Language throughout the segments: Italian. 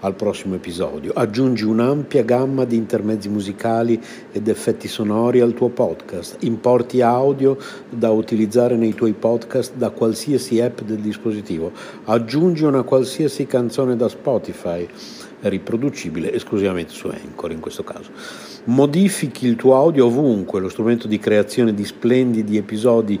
al prossimo episodio. Aggiungi un'ampia gamma di intermezzi musicali ed effetti sonori al tuo podcast. Importi audio da utilizzare nei tuoi podcast da qualsiasi app del dispositivo. Aggiungi una qualsiasi canzone da Spotify riproducibile esclusivamente su Anchor in questo caso. Modifichi il tuo audio ovunque, lo strumento di creazione di splendidi episodi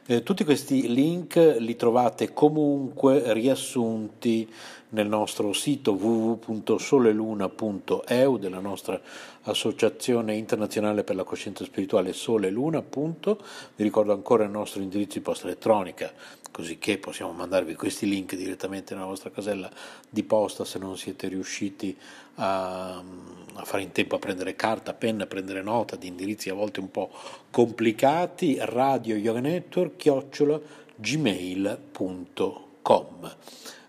Eh, tutti questi link li trovate comunque riassunti nel nostro sito www.soleluna.eu della nostra associazione internazionale per la coscienza spirituale Sole Luna. Vi ricordo ancora il nostro indirizzo di posta elettronica, così che possiamo mandarvi questi link direttamente nella vostra casella di posta se non siete riusciti a, a fare in tempo a prendere carta, penna, a prendere nota di indirizzi a volte un po' complicati. Radio Yoga Network, chiocciola gmail.com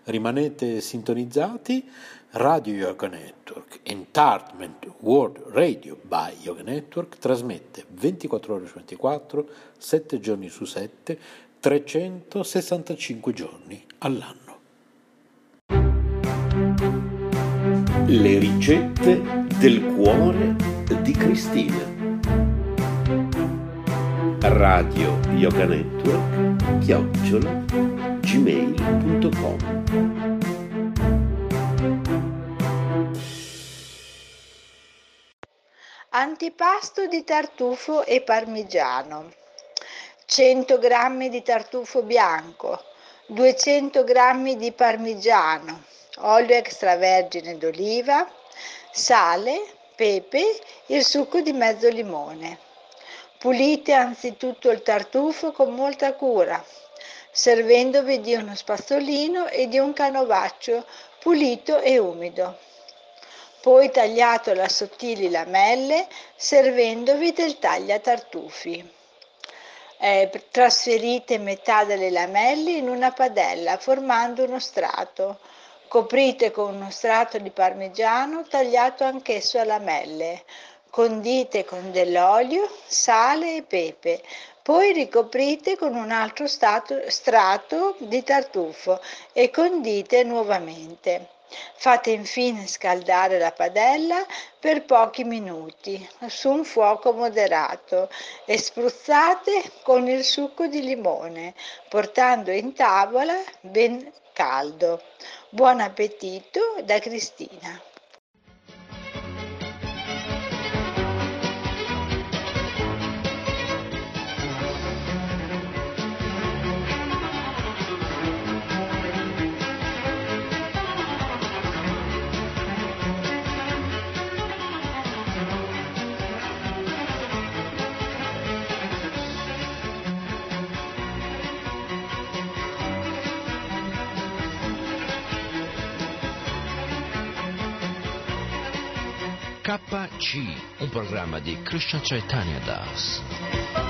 rimanete sintonizzati, Radio Yoga Network, Entertainment World Radio by Yoga Network, trasmette 24 ore su 24, 7 giorni su 7, 365 giorni all'anno. Le ricette del cuore di Cristina. Radio Yoga Network, chiocciola, gmail.com. Antipasto di tartufo e parmigiano. 100 g di tartufo bianco, 200 g di parmigiano, olio extravergine d'oliva, sale, pepe, il succo di mezzo limone. Pulite anzitutto il tartufo con molta cura, servendovi di uno spazzolino e di un canovaccio pulito e umido poi tagliato a sottili lamelle, servendovi del tagliatartufi. Eh, trasferite metà delle lamelle in una padella formando uno strato. Coprite con uno strato di parmigiano tagliato anch'esso a lamelle. Condite con dell'olio, sale e pepe. Poi ricoprite con un altro stato, strato di tartufo e condite nuovamente. Fate infine scaldare la padella per pochi minuti su un fuoco moderato e spruzzate con il succo di limone, portando in tavola ben caldo. Buon appetito da Cristina. KC, un programma di Krishna Chaitanya Das.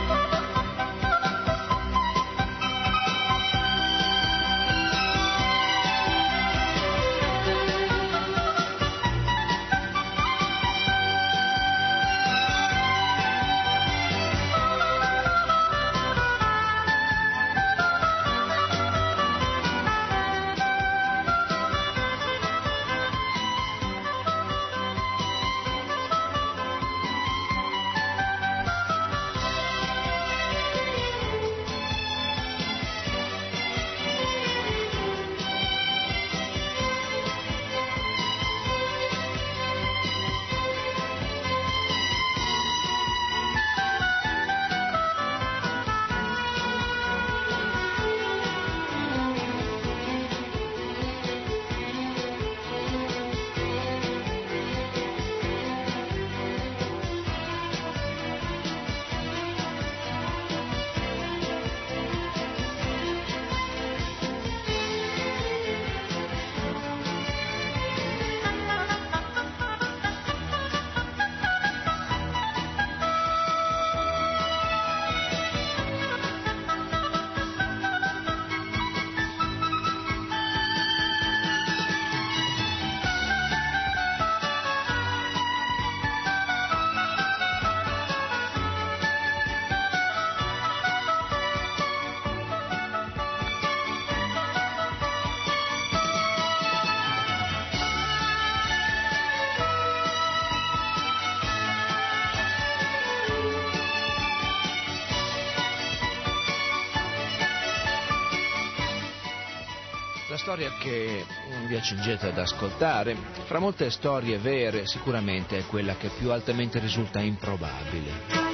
Che vi accingete ad ascoltare, fra molte storie vere, sicuramente è quella che più altamente risulta improbabile.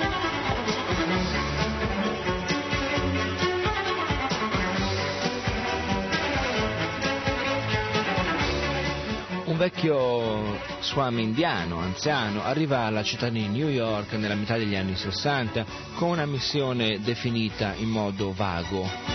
Un vecchio swami indiano, anziano, arriva alla città di New York nella metà degli anni 60 con una missione definita in modo vago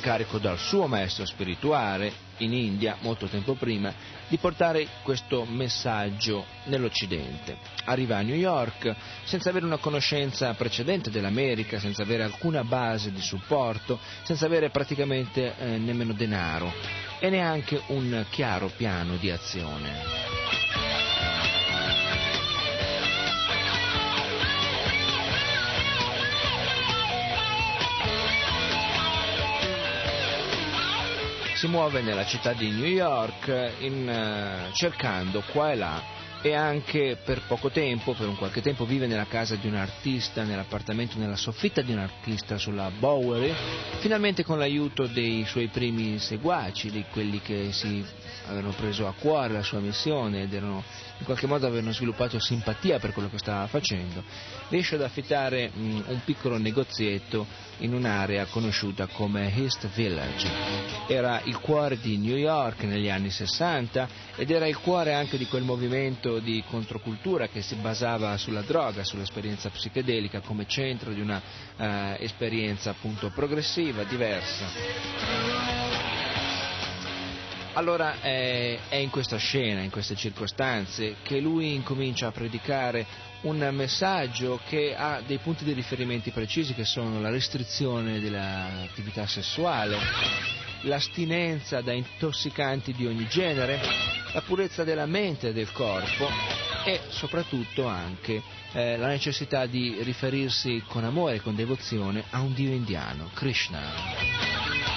l'incarico dal suo maestro spirituale in India, molto tempo prima, di portare questo messaggio nell'Occidente. Arriva a New York senza avere una conoscenza precedente dell'America, senza avere alcuna base di supporto, senza avere praticamente eh, nemmeno denaro e neanche un chiaro piano di azione. Si muove nella città di New York in, uh, cercando qua e là e anche per poco tempo, per un qualche tempo, vive nella casa di un artista, nell'appartamento, nella soffitta di un artista sulla Bowery, finalmente con l'aiuto dei suoi primi seguaci, di quelli che si avevano preso a cuore la sua missione ed erano in qualche modo avevano sviluppato simpatia per quello che stava facendo, riesce ad affittare mh, un piccolo negozietto in un'area conosciuta come East Village. Era il cuore di New York negli anni 60 ed era il cuore anche di quel movimento di controcultura che si basava sulla droga, sull'esperienza psichedelica come centro di una uh, esperienza appunto progressiva, diversa. Allora eh, è in questa scena, in queste circostanze, che lui incomincia a predicare un messaggio che ha dei punti di riferimento precisi che sono la restrizione dell'attività sessuale, l'astinenza da intossicanti di ogni genere, la purezza della mente e del corpo e soprattutto anche eh, la necessità di riferirsi con amore e con devozione a un dio indiano, Krishna.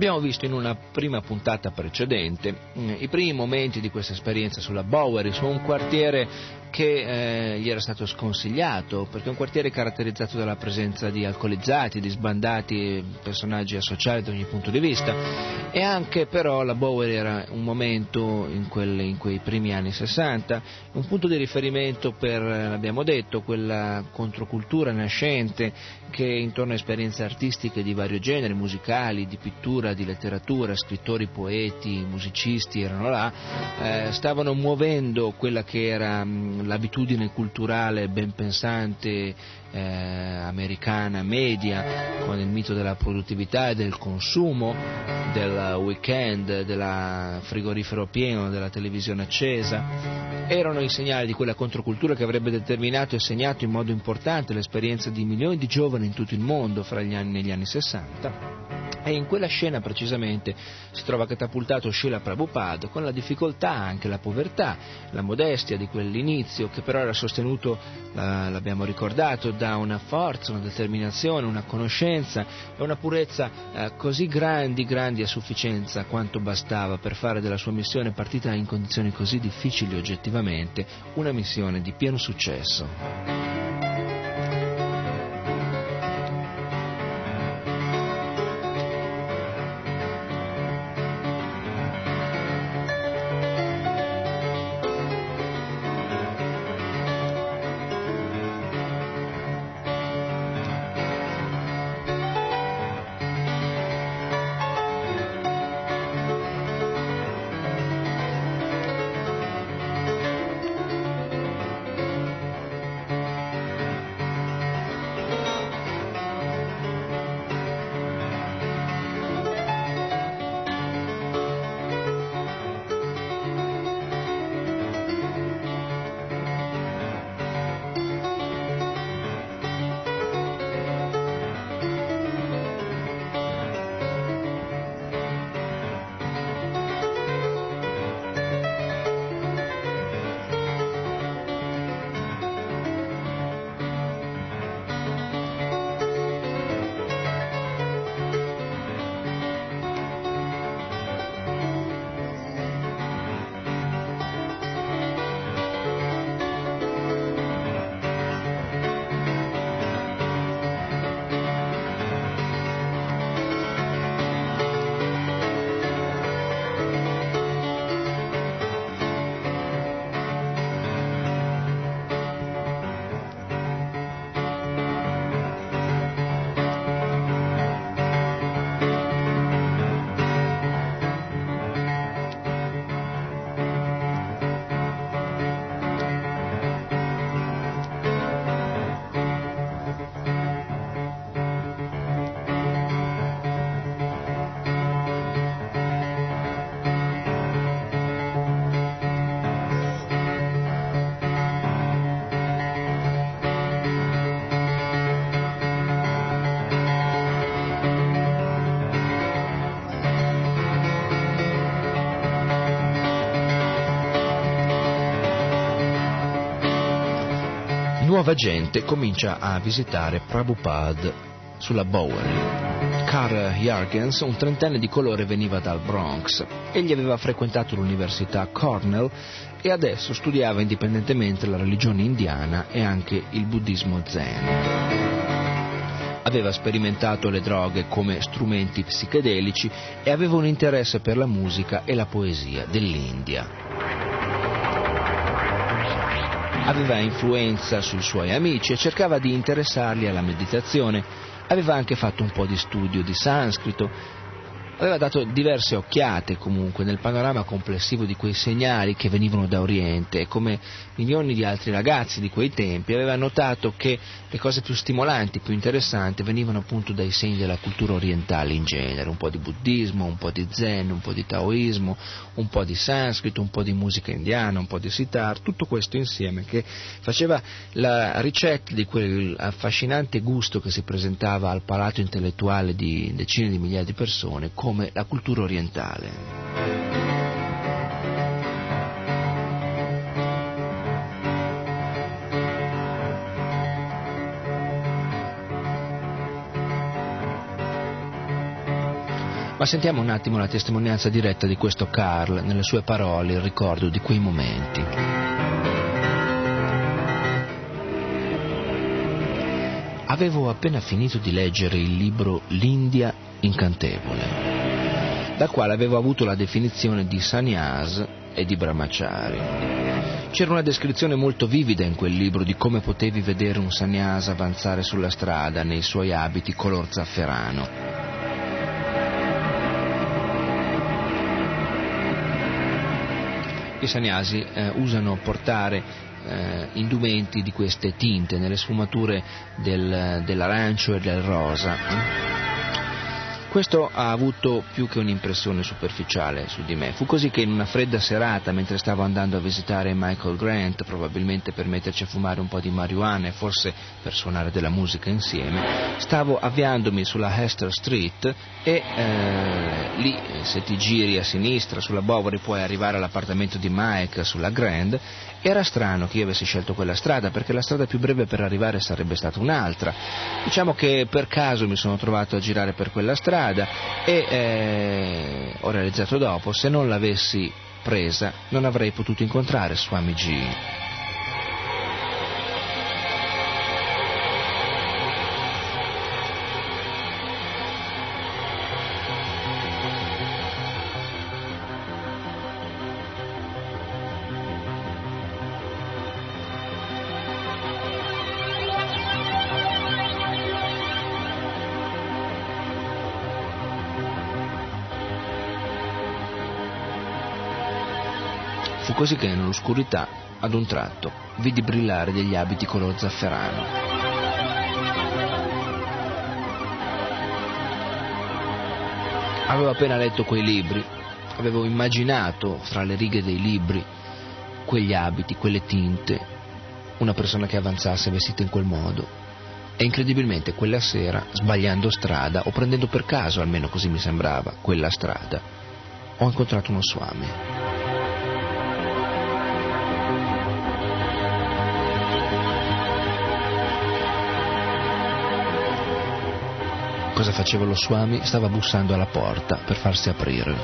Abbiamo visto in una prima puntata precedente mm, i primi momenti di questa esperienza sulla Bowery, su un quartiere che eh, gli era stato sconsigliato, perché è un quartiere caratterizzato dalla presenza di alcolizzati, di sbandati, personaggi associati da ogni punto di vista, e anche però la Bowery era un momento in, quelle, in quei primi anni 60, un punto di riferimento per, l'abbiamo detto, quella controcultura nascente che intorno a esperienze artistiche di vario genere, musicali, di pittura, di letteratura, scrittori, poeti, musicisti erano là, eh, stavano muovendo quella che era mh, l'abitudine culturale ben pensante eh, americana media con il mito della produttività e del consumo, del weekend, del frigorifero pieno, della televisione accesa, erano i segnali di quella controcultura che avrebbe determinato e segnato in modo importante l'esperienza di milioni di giovani in tutto il mondo fra gli anni, negli anni 60 e in quella scena precisamente si trova catapultato Sheila Prabhupada con la difficoltà, anche la povertà, la modestia di quell'inizio che però era sostenuto, l'abbiamo ricordato, da una forza, una determinazione, una conoscenza e una purezza eh, così grandi, grandi a sufficienza quanto bastava per fare della sua missione partita in condizioni così difficili oggettivamente una missione di pieno successo. Nuova gente comincia a visitare Prabhupada sulla Bowery. Carl Jargens, un trentenne di colore, veniva dal Bronx. Egli aveva frequentato l'università Cornell e adesso studiava indipendentemente la religione indiana e anche il buddismo zen. Aveva sperimentato le droghe come strumenti psichedelici e aveva un interesse per la musica e la poesia dell'India aveva influenza sui suoi amici e cercava di interessarli alla meditazione. Aveva anche fatto un po' di studio di sanscrito aveva dato diverse occhiate comunque nel panorama complessivo di quei segnali che venivano da Oriente e come milioni di altri ragazzi di quei tempi aveva notato che le cose più stimolanti, più interessanti venivano appunto dai segni della cultura orientale in genere, un po' di buddismo, un po' di zen, un po' di taoismo, un po' di sanscrito, un po' di musica indiana, un po' di sitar, tutto questo insieme che faceva la ricetta di quel affascinante gusto che si presentava al palato intellettuale di decine di migliaia di persone come la cultura orientale. Ma sentiamo un attimo la testimonianza diretta di questo Carl, nelle sue parole, il ricordo di quei momenti. Avevo appena finito di leggere il libro L'India incantevole dal quale avevo avuto la definizione di sannyas e di brahmachari. C'era una descrizione molto vivida in quel libro di come potevi vedere un sannyas avanzare sulla strada nei suoi abiti color zafferano. I sannyasi eh, usano portare eh, indumenti di queste tinte nelle sfumature del, dell'arancio e del rosa. Eh? Questo ha avuto più che un'impressione superficiale su di me. Fu così che in una fredda serata, mentre stavo andando a visitare Michael Grant, probabilmente per metterci a fumare un po' di marijuana e forse per suonare della musica insieme, stavo avviandomi sulla Hester Street e eh, lì, se ti giri a sinistra sulla Bovary, puoi arrivare all'appartamento di Mike sulla Grand era strano che io avessi scelto quella strada perché la strada più breve per arrivare sarebbe stata un'altra. Diciamo che per caso mi sono trovato a girare per quella strada e eh, ho realizzato dopo, se non l'avessi presa non avrei potuto incontrare Swami Così che nell'oscurità, ad un tratto, vidi brillare degli abiti color zafferano. Avevo appena letto quei libri, avevo immaginato fra le righe dei libri quegli abiti, quelle tinte, una persona che avanzasse vestita in quel modo. E incredibilmente quella sera, sbagliando strada, o prendendo per caso, almeno così mi sembrava, quella strada, ho incontrato uno swami. Cosa faceva lo Swami? Stava bussando alla porta per farsi aprire.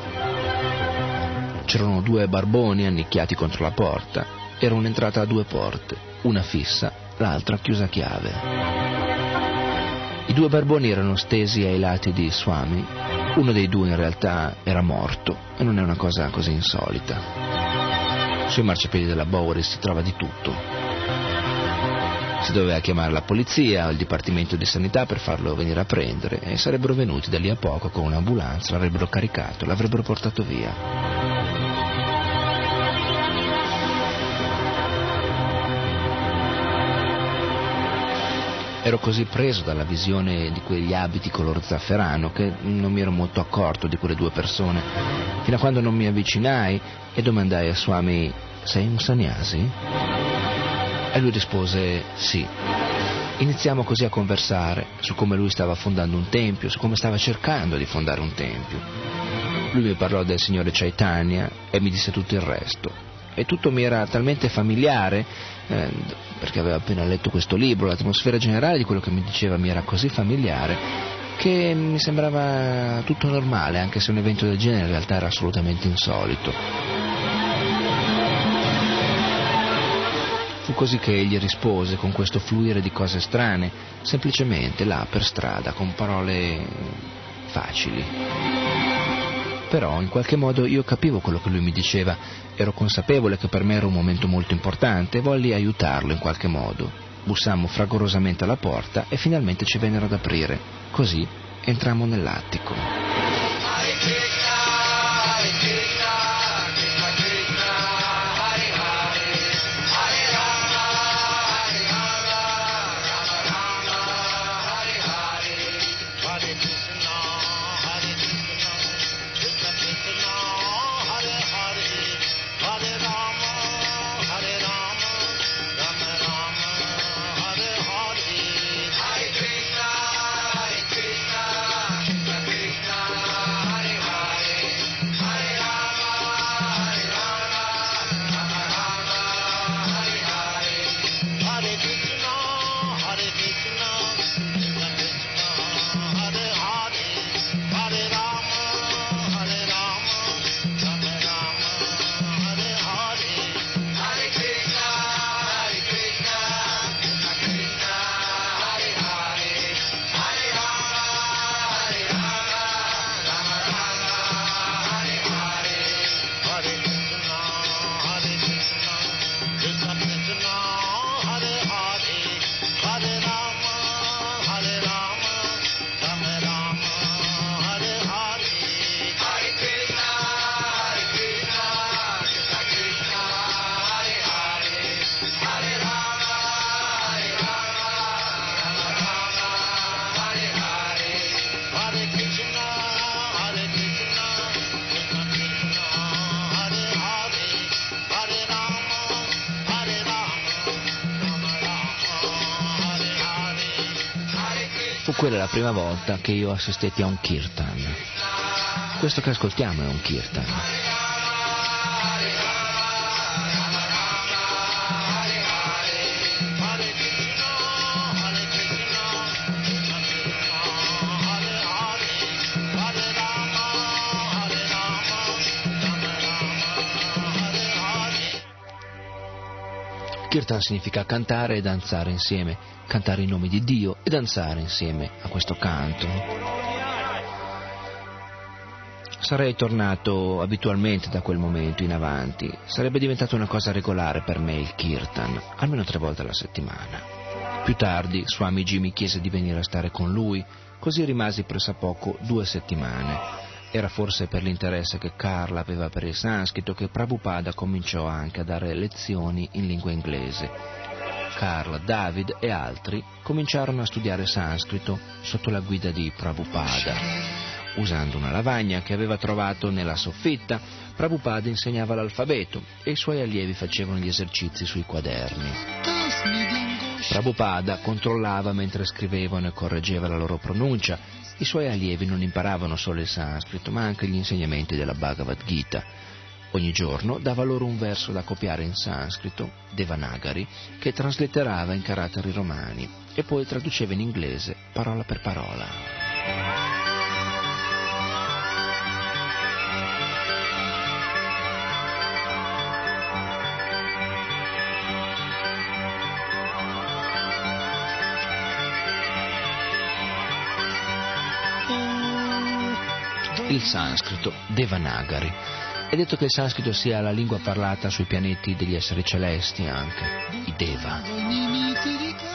C'erano due barboni annicchiati contro la porta. Era un'entrata a due porte, una fissa, l'altra chiusa a chiave. I due barboni erano stesi ai lati di Swami. Uno dei due in realtà era morto e non è una cosa così insolita. Sui marciapiedi della Bowery si trova di tutto si doveva chiamare la polizia o il dipartimento di sanità per farlo venire a prendere e sarebbero venuti da lì a poco con un'ambulanza, l'avrebbero caricato, l'avrebbero portato via. Ero così preso dalla visione di quegli abiti color zafferano che non mi ero molto accorto di quelle due persone, fino a quando non mi avvicinai e domandai a Swami, sei un sannyasi? E lui rispose sì. Iniziamo così a conversare su come lui stava fondando un tempio, su come stava cercando di fondare un tempio. Lui mi parlò del signore Chaitanya e mi disse tutto il resto. e tutto mi era talmente familiare, eh, perché avevo appena letto questo libro, l'atmosfera generale di quello che mi diceva mi era così familiare che mi sembrava tutto normale, anche se un evento del genere in realtà era assolutamente insolito. Fu così che egli rispose con questo fluire di cose strane, semplicemente là per strada, con parole facili. Però in qualche modo io capivo quello che lui mi diceva, ero consapevole che per me era un momento molto importante e volli aiutarlo in qualche modo. Bussammo fragorosamente alla porta e finalmente ci vennero ad aprire. Così entrammo nell'attico. La prima volta che io assistetti a un kirtan. Questo che ascoltiamo è un kirtan. Kirtan significa cantare e danzare insieme, cantare i nomi di Dio e danzare insieme a questo canto. Sarei tornato abitualmente da quel momento in avanti, sarebbe diventato una cosa regolare per me il Kirtan, almeno tre volte alla settimana. Più tardi Swami G mi chiese di venire a stare con lui, così rimasi pressappoco due settimane era forse per l'interesse che Carla aveva per il sanscrito che Prabhupada cominciò anche a dare lezioni in lingua inglese. Carla, David e altri cominciarono a studiare sanscrito sotto la guida di Prabhupada. Usando una lavagna che aveva trovato nella soffitta, Prabhupada insegnava l'alfabeto e i suoi allievi facevano gli esercizi sui quaderni. Prabhupada controllava mentre scrivevano e correggeva la loro pronuncia i suoi allievi non imparavano solo il sanscrito, ma anche gli insegnamenti della Bhagavad Gita. Ogni giorno dava loro un verso da copiare in sanscrito, Devanagari, che traslitterava in caratteri romani e poi traduceva in inglese parola per parola. il sanscrito Devanagari. È detto che il sanscrito sia la lingua parlata sui pianeti degli esseri celesti anche, i Deva.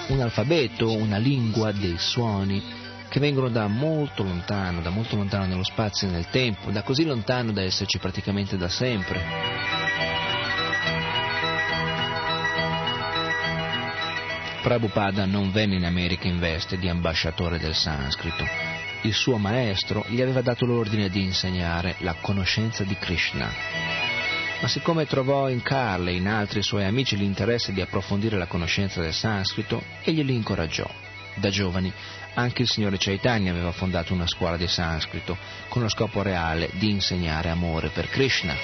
Un alfabeto, una lingua dei suoni che vengono da molto lontano, da molto lontano nello spazio e nel tempo, da così lontano da esserci praticamente da sempre. Prabhupada non venne in America in veste di ambasciatore del sanscrito, il suo maestro gli aveva dato l'ordine di insegnare la conoscenza di Krishna. Ma siccome trovò in Carl e in altri suoi amici l'interesse di approfondire la conoscenza del sanscrito, egli li incoraggiò. Da giovani anche il signore Chaitanya aveva fondato una scuola di sanscrito con lo scopo reale di insegnare amore per Krishna.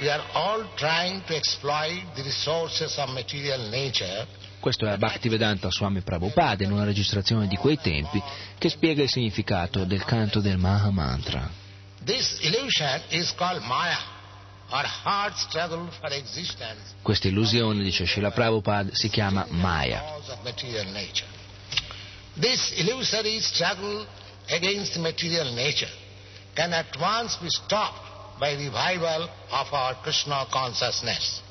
we are all trying to exploit the resources of material nature questo è Bhaktivedanta Swami Prabhupada in una registrazione di quei tempi che spiega il significato del canto del Maha Mantra. This illusion is called Maya. Questa illusione, dice Srila Prabhupada, si chiama Maya. This illusory struggle against material nature can at once be stopped by revival of our Krishna consciousness.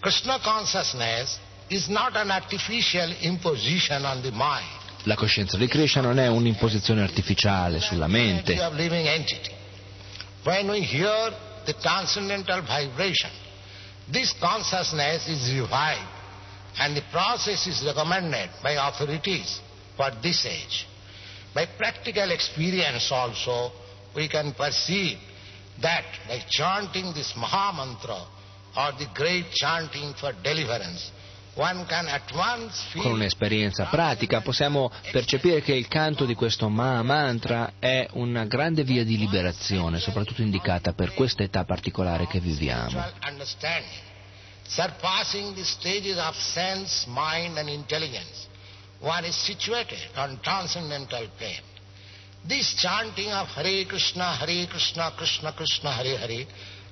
Krishna consciousness is not an artificial imposition on the mind. La coscienza di Krishna non è un'imposizione artificiale sulla mente. When we hear the transcendental vibration. This consciousness is revived and the process is recommended by authorities for this age. By practical experience also, we can perceive that by chanting this Maha Mantra or the great chanting for deliverance, Con un'esperienza pratica possiamo percepire che il canto di questo Maha Mantra è una grande via di liberazione, soprattutto indicata per questa età particolare che viviamo. Surpassing the stages of sense, mind and intelligence, one is situated on transcendental plane. This chanting of Hare Krishna, Hare Krishna, Krishna Krishna, Hare Hare,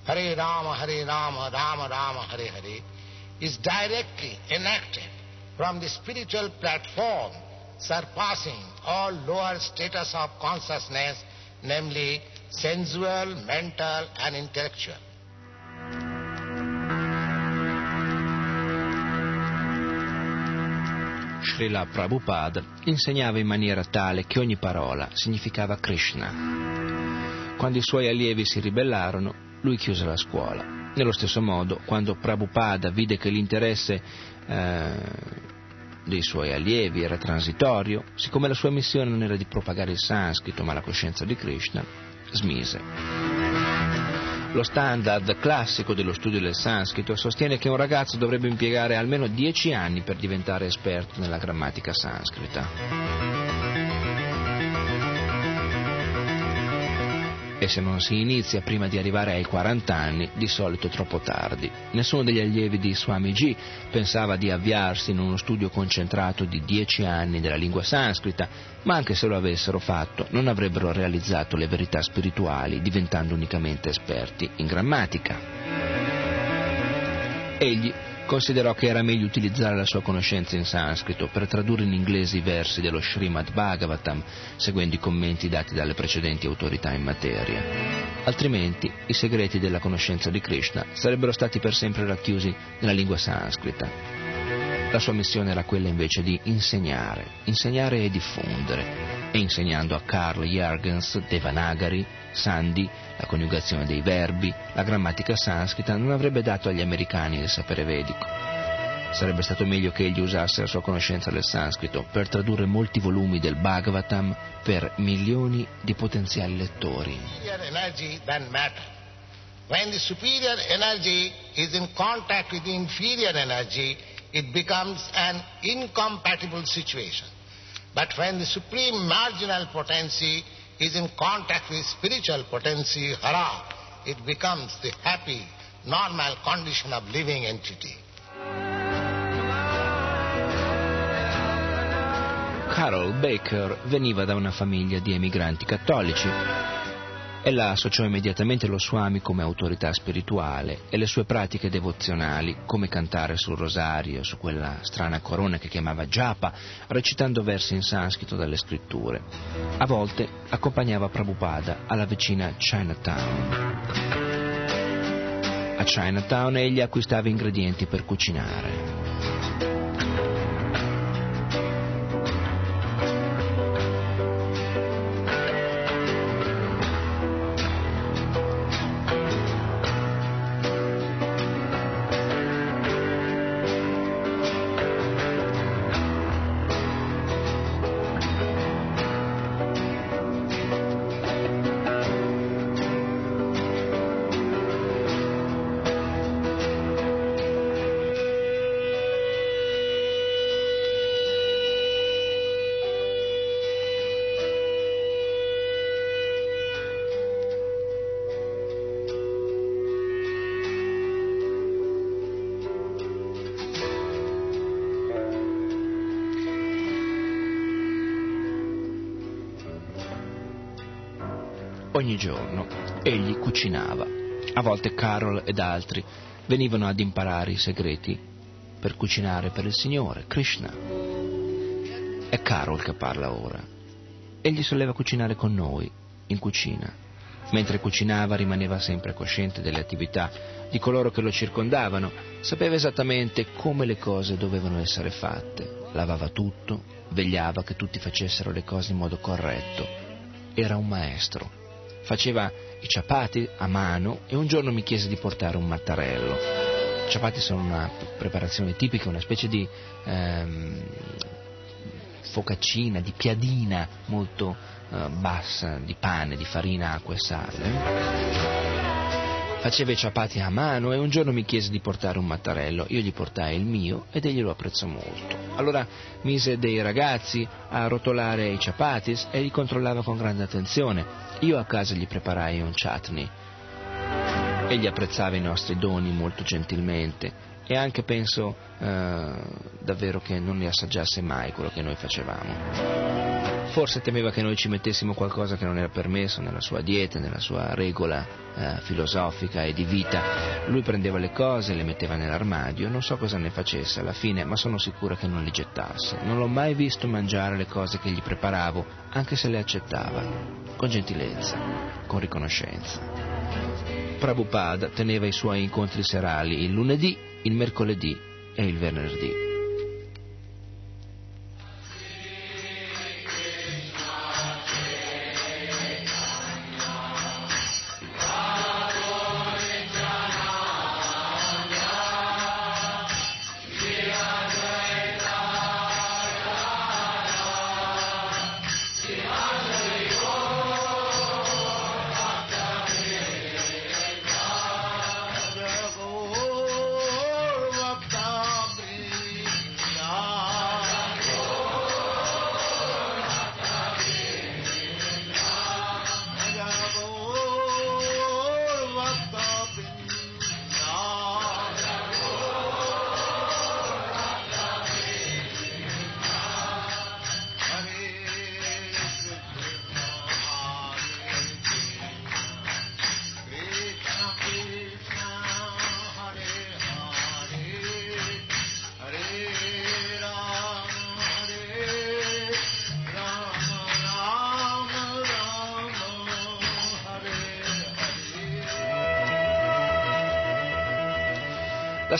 Hare Rama, Hare Rama, Rama Rama, Hare Hare, is directly enacted from the spiritual platform surpassing all lower status of consciousness, namely sensual, mental and intellectual. Srila Prabhupada insegnava in maniera tale che ogni parola significava Krishna. Quando i suoi allievi si ribellarono, lui chiuse la scuola nello stesso modo, quando Prabhupada vide che l'interesse eh, dei suoi allievi era transitorio, siccome la sua missione non era di propagare il sanscrito ma la coscienza di Krishna, smise. Lo standard classico dello studio del sanscrito sostiene che un ragazzo dovrebbe impiegare almeno dieci anni per diventare esperto nella grammatica sanscrita. E se non si inizia prima di arrivare ai 40 anni, di solito troppo tardi. Nessuno degli allievi di Swamiji pensava di avviarsi in uno studio concentrato di 10 anni della lingua sanscrita, ma anche se lo avessero fatto non avrebbero realizzato le verità spirituali diventando unicamente esperti in grammatica. Egli considerò che era meglio utilizzare la sua conoscenza in sanscrito per tradurre in inglese i versi dello Srimad Bhagavatam, seguendo i commenti dati dalle precedenti autorità in materia. Altrimenti i segreti della conoscenza di Krishna sarebbero stati per sempre racchiusi nella lingua sanscrita. La sua missione era quella invece di insegnare, insegnare e diffondere. E insegnando a Carl Jürgens Devanagari, Sandi, la coniugazione dei verbi, la grammatica sanscrita non avrebbe dato agli americani il sapere vedico. Sarebbe stato meglio che egli usasse la sua conoscenza del sanscrito per tradurre molti volumi del Bhagavatam per milioni di potenziali lettori. When the superior energy is in contact with the inferior energy, it becomes an incompatible situation. But when the supreme marginal potency is in contact with spiritual potency, hara, it becomes the happy, normal condition of living entity. Carol Baker veniva da una famiglia di emigranti cattolici Ella associò immediatamente lo Swami come autorità spirituale e le sue pratiche devozionali, come cantare sul rosario, su quella strana corona che chiamava Japa, recitando versi in sanscrito dalle scritture. A volte accompagnava Prabhupada alla vicina Chinatown. A Chinatown egli acquistava ingredienti per cucinare. Ogni giorno egli cucinava. A volte Carol ed altri venivano ad imparare i segreti per cucinare per il Signore, Krishna. È Carol che parla ora. Egli soleva cucinare con noi, in cucina. Mentre cucinava rimaneva sempre cosciente delle attività di coloro che lo circondavano, sapeva esattamente come le cose dovevano essere fatte, lavava tutto, vegliava che tutti facessero le cose in modo corretto. Era un maestro. Faceva i ciapati a mano e un giorno mi chiese di portare un mattarello. I ciapati sono una preparazione tipica, una specie di ehm, focaccina, di piadina molto eh, bassa di pane, di farina, acqua e sale. Faceva i ciapati a mano e un giorno mi chiese di portare un mattarello. Io gli portai il mio ed egli lo apprezzò molto. Allora mise dei ragazzi a rotolare i ciapatis e li controllava con grande attenzione. Io a casa gli preparai un chutney. Egli apprezzava i nostri doni molto gentilmente e anche penso eh, davvero che non ne assaggiasse mai quello che noi facevamo. Forse temeva che noi ci mettessimo qualcosa che non era permesso nella sua dieta, nella sua regola eh, filosofica e di vita. Lui prendeva le cose, le metteva nell'armadio, non so cosa ne facesse alla fine, ma sono sicura che non li gettasse. Non l'ho mai visto mangiare le cose che gli preparavo, anche se le accettava, con gentilezza, con riconoscenza. Prabhupada teneva i suoi incontri serali il lunedì il mercoledì e il venerdì.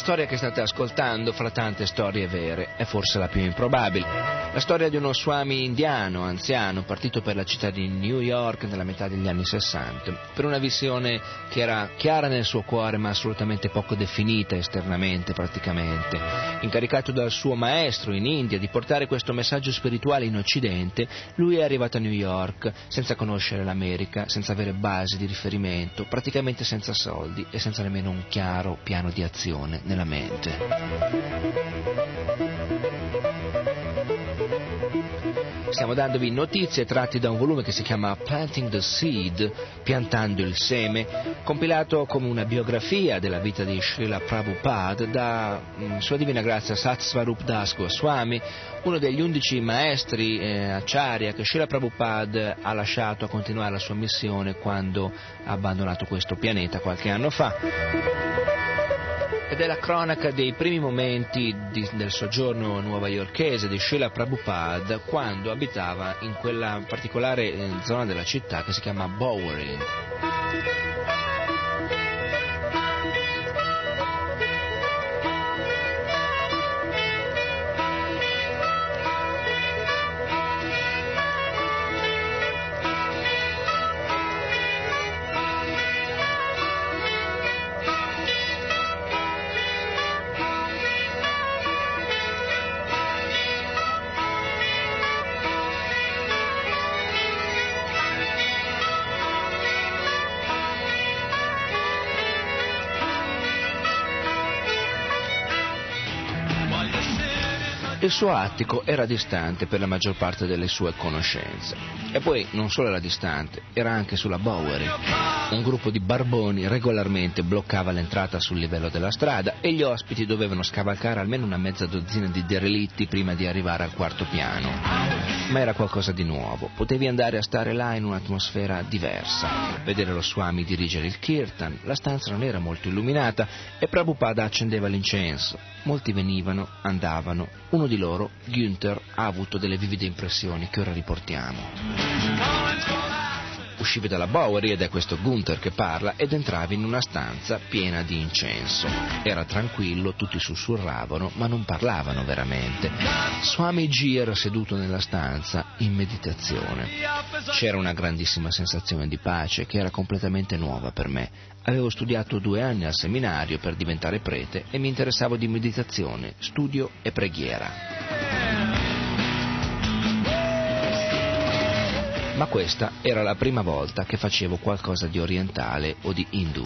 Storia che state ascoltando, fra tante storie vere, è forse la più improbabile. La storia di uno swami indiano, anziano, partito per la città di New York nella metà degli anni 60, per una visione che era chiara nel suo cuore ma assolutamente poco definita esternamente praticamente. Incaricato dal suo maestro in India di portare questo messaggio spirituale in Occidente, lui è arrivato a New York senza conoscere l'America, senza avere basi di riferimento, praticamente senza soldi e senza nemmeno un chiaro piano di azione nella mente. Stiamo dandovi notizie tratte da un volume che si chiama Planting the Seed, piantando il seme, compilato come una biografia della vita di Srila Prabhupada da mm, Sua Divina Grazia Satsvarup Das Goswami, uno degli undici maestri eh, acciaria che Srila Prabhupada ha lasciato a continuare la sua missione quando ha abbandonato questo pianeta qualche anno fa ed è la cronaca dei primi momenti di, del soggiorno nuova-iorchese di Sheila Prabhupada quando abitava in quella particolare eh, zona della città che si chiama Bowery. Suo attico era distante per la maggior parte delle sue conoscenze. E poi non solo era distante, era anche sulla Bowery. Un gruppo di barboni regolarmente bloccava l'entrata sul livello della strada e gli ospiti dovevano scavalcare almeno una mezza dozzina di derelitti prima di arrivare al quarto piano. Ma era qualcosa di nuovo, potevi andare a stare là in un'atmosfera diversa, vedere lo Swami dirigere il kirtan, la stanza non era molto illuminata e Prabhupada accendeva l'incenso. Molti venivano, andavano, uno di loro, Günther, ha avuto delle vivide impressioni che ora riportiamo. Uscivi dalla Bowery ed è questo Gunther che parla ed entravi in una stanza piena di incenso. Era tranquillo, tutti sussurravano, ma non parlavano veramente. Swami G era seduto nella stanza in meditazione. C'era una grandissima sensazione di pace che era completamente nuova per me. Avevo studiato due anni al seminario per diventare prete e mi interessavo di meditazione, studio e preghiera. Ma questa era la prima volta che facevo qualcosa di orientale o di indù.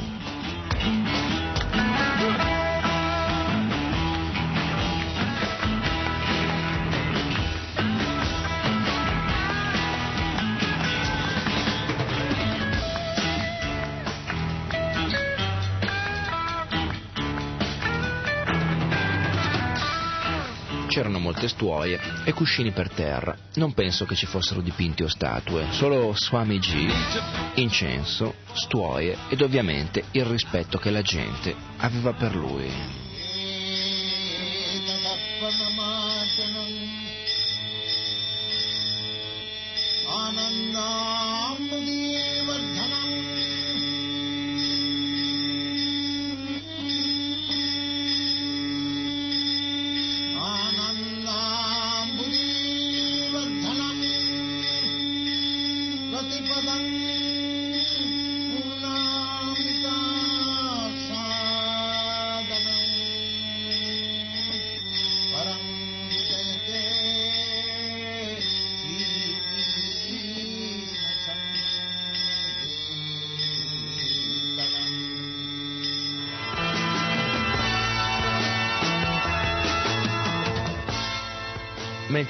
C'erano molte stuoie e cuscini per terra. Non penso che ci fossero dipinti o statue, solo Swamiji, incenso, stuoie ed ovviamente il rispetto che la gente aveva per lui.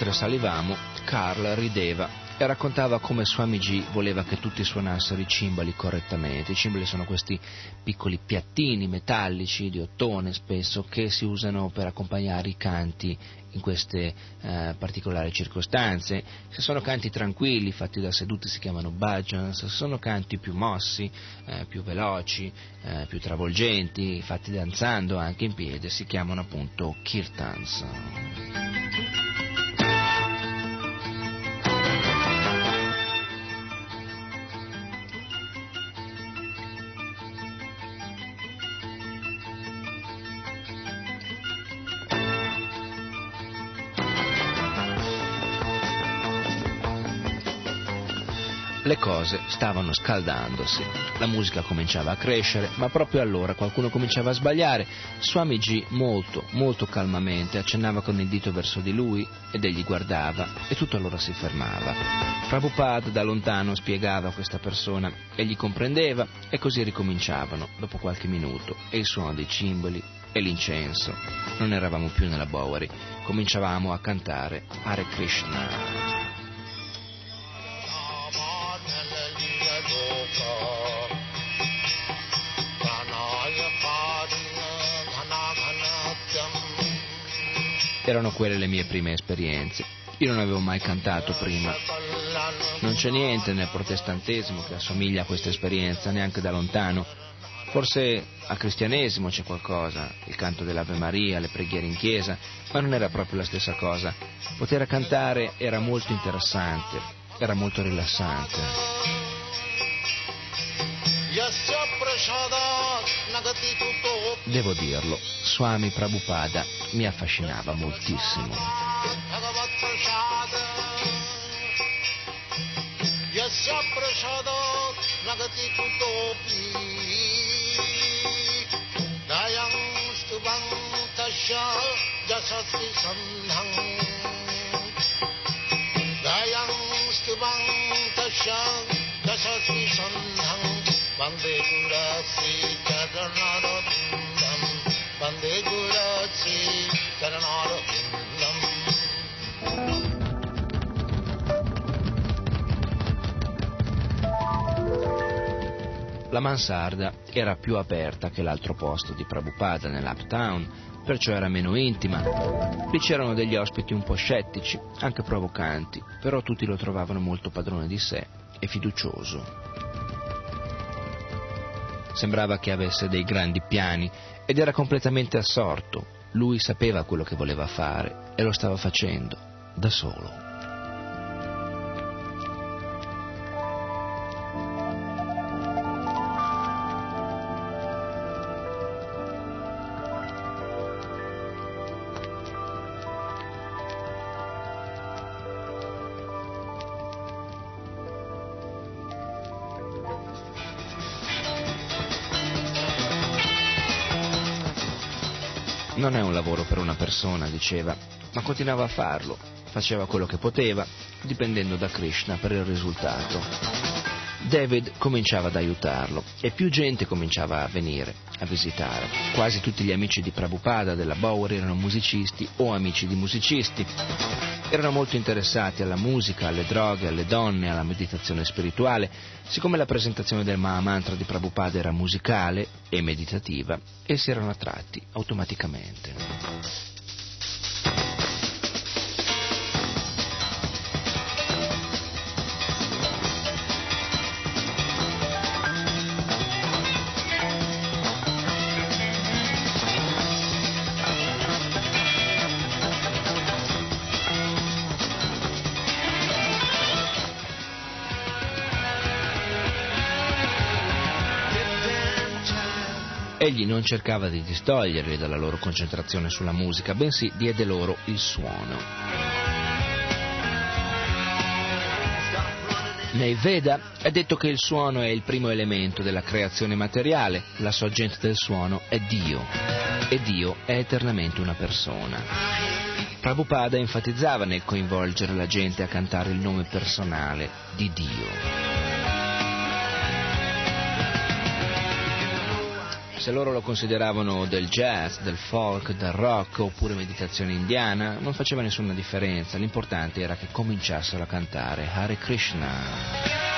Mentre salivamo, Carl rideva e raccontava come Swamiji voleva che tutti suonassero i cimbali correttamente. I cimbali sono questi piccoli piattini metallici di ottone spesso che si usano per accompagnare i canti in queste eh, particolari circostanze. Se sono canti tranquilli, fatti da seduti, si chiamano bhajans, se sono canti più mossi, eh, più veloci, eh, più travolgenti, fatti danzando anche in piedi, si chiamano appunto kirtans. Le cose stavano scaldandosi, la musica cominciava a crescere, ma proprio allora qualcuno cominciava a sbagliare. Swami G molto, molto calmamente accennava con il dito verso di lui ed egli guardava e tutto allora si fermava. Prabhupada da lontano spiegava a questa persona, egli comprendeva e così ricominciavano dopo qualche minuto e il suono dei cimbali e l'incenso. Non eravamo più nella Bowery, cominciavamo a cantare Hare Krishna. Erano quelle le mie prime esperienze. Io non avevo mai cantato prima. Non c'è niente nel protestantesimo che assomiglia a questa esperienza, neanche da lontano. Forse al cristianesimo c'è qualcosa, il canto dell'Ave Maria, le preghiere in chiesa, ma non era proprio la stessa cosa. Poter cantare era molto interessante, era molto rilassante. Devo dirlo, Swami Prabhupada mi affascinava moltissimo. Dasasvi la mansarda era più aperta che l'altro posto di Prabhupada nell'Uptown, perciò era meno intima. Qui c'erano degli ospiti un po' scettici, anche provocanti, però tutti lo trovavano molto padrone di sé e fiducioso. Sembrava che avesse dei grandi piani ed era completamente assorto. Lui sapeva quello che voleva fare e lo stava facendo da solo. Per una persona, diceva, ma continuava a farlo, faceva quello che poteva, dipendendo da Krishna per il risultato. David cominciava ad aiutarlo e più gente cominciava a venire a visitare. Quasi tutti gli amici di Prabhupada della Bowery erano musicisti o amici di musicisti. Erano molto interessati alla musica, alle droghe, alle donne, alla meditazione spirituale. Siccome la presentazione del Mahamantra di Prabhupada era musicale e meditativa, essi erano attratti automaticamente. Non cercava di distoglierli dalla loro concentrazione sulla musica, bensì diede loro il suono. Nei Veda è detto che il suono è il primo elemento della creazione materiale, la sorgente del suono è Dio e Dio è eternamente una persona. Prabhupada enfatizzava nel coinvolgere la gente a cantare il nome personale di Dio. Se loro lo consideravano del jazz, del folk, del rock oppure meditazione indiana, non faceva nessuna differenza, l'importante era che cominciassero a cantare Hare Krishna.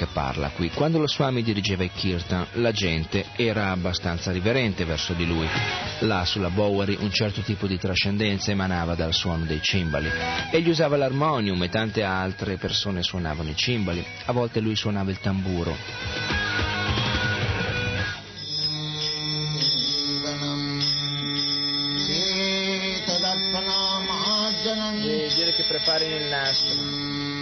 Che parla qui. Quando lo Swami dirigeva i kirtan, la gente era abbastanza riverente verso di lui. Là sulla Bowery un certo tipo di trascendenza emanava dal suono dei cimbali. Egli usava l'armonium e tante altre persone suonavano i cimbali. A volte lui suonava il tamburo. Dire che prepari il nastro.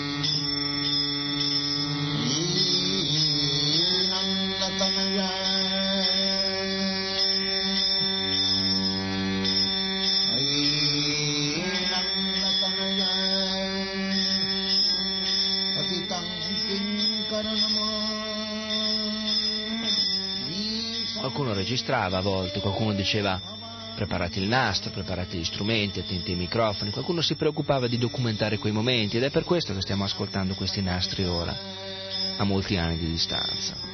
Registrava a volte, qualcuno diceva preparate il nastro, preparate gli strumenti, attenti ai microfoni, qualcuno si preoccupava di documentare quei momenti ed è per questo che stiamo ascoltando questi nastri ora, a molti anni di distanza.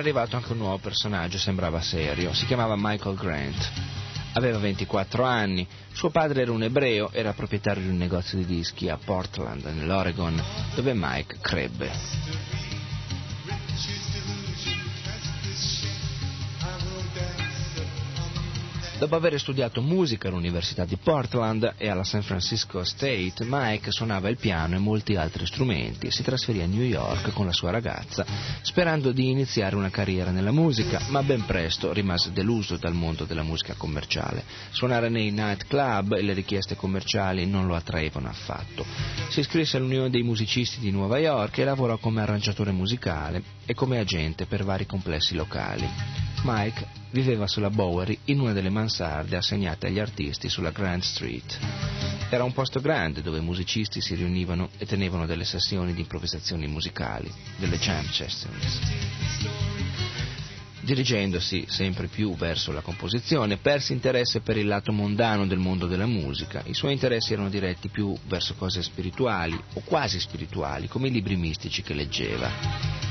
Era arrivato anche un nuovo personaggio, sembrava serio, si chiamava Michael Grant. Aveva 24 anni, suo padre era un ebreo, era proprietario di un negozio di dischi a Portland, nell'Oregon, dove Mike crebbe. Dopo aver studiato musica all'Università di Portland e alla San Francisco State, Mike suonava il piano e molti altri strumenti si trasferì a New York con la sua ragazza, sperando di iniziare una carriera nella musica, ma ben presto rimase deluso dal mondo della musica commerciale. Suonare nei nightclub e le richieste commerciali non lo attraevano affatto. Si iscrisse all'Unione dei musicisti di Nuova York e lavorò come arrangiatore musicale e come agente per vari complessi locali. Mike viveva sulla Bowery in una delle mansarde assegnate agli artisti sulla Grand Street. Era un posto grande dove musicisti si riunivano e tenevano delle sessioni di improvvisazioni musicali, delle jam sessions. Dirigendosi sempre più verso la composizione, perse interesse per il lato mondano del mondo della musica. I suoi interessi erano diretti più verso cose spirituali o quasi spirituali, come i libri mistici che leggeva.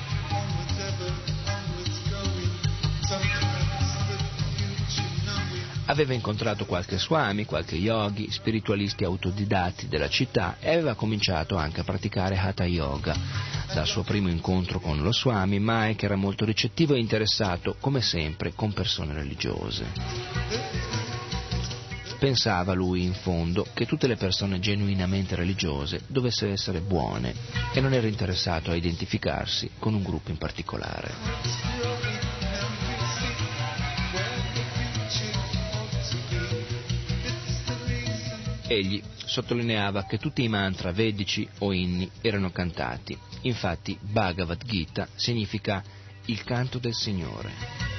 Aveva incontrato qualche swami, qualche yogi, spiritualisti autodidatti della città e aveva cominciato anche a praticare hatha yoga. Dal suo primo incontro con lo swami, Mike era molto ricettivo e interessato, come sempre, con persone religiose. Pensava lui, in fondo, che tutte le persone genuinamente religiose dovessero essere buone e non era interessato a identificarsi con un gruppo in particolare. Egli sottolineava che tutti i mantra vedici o inni erano cantati. Infatti Bhagavad Gita significa il canto del Signore.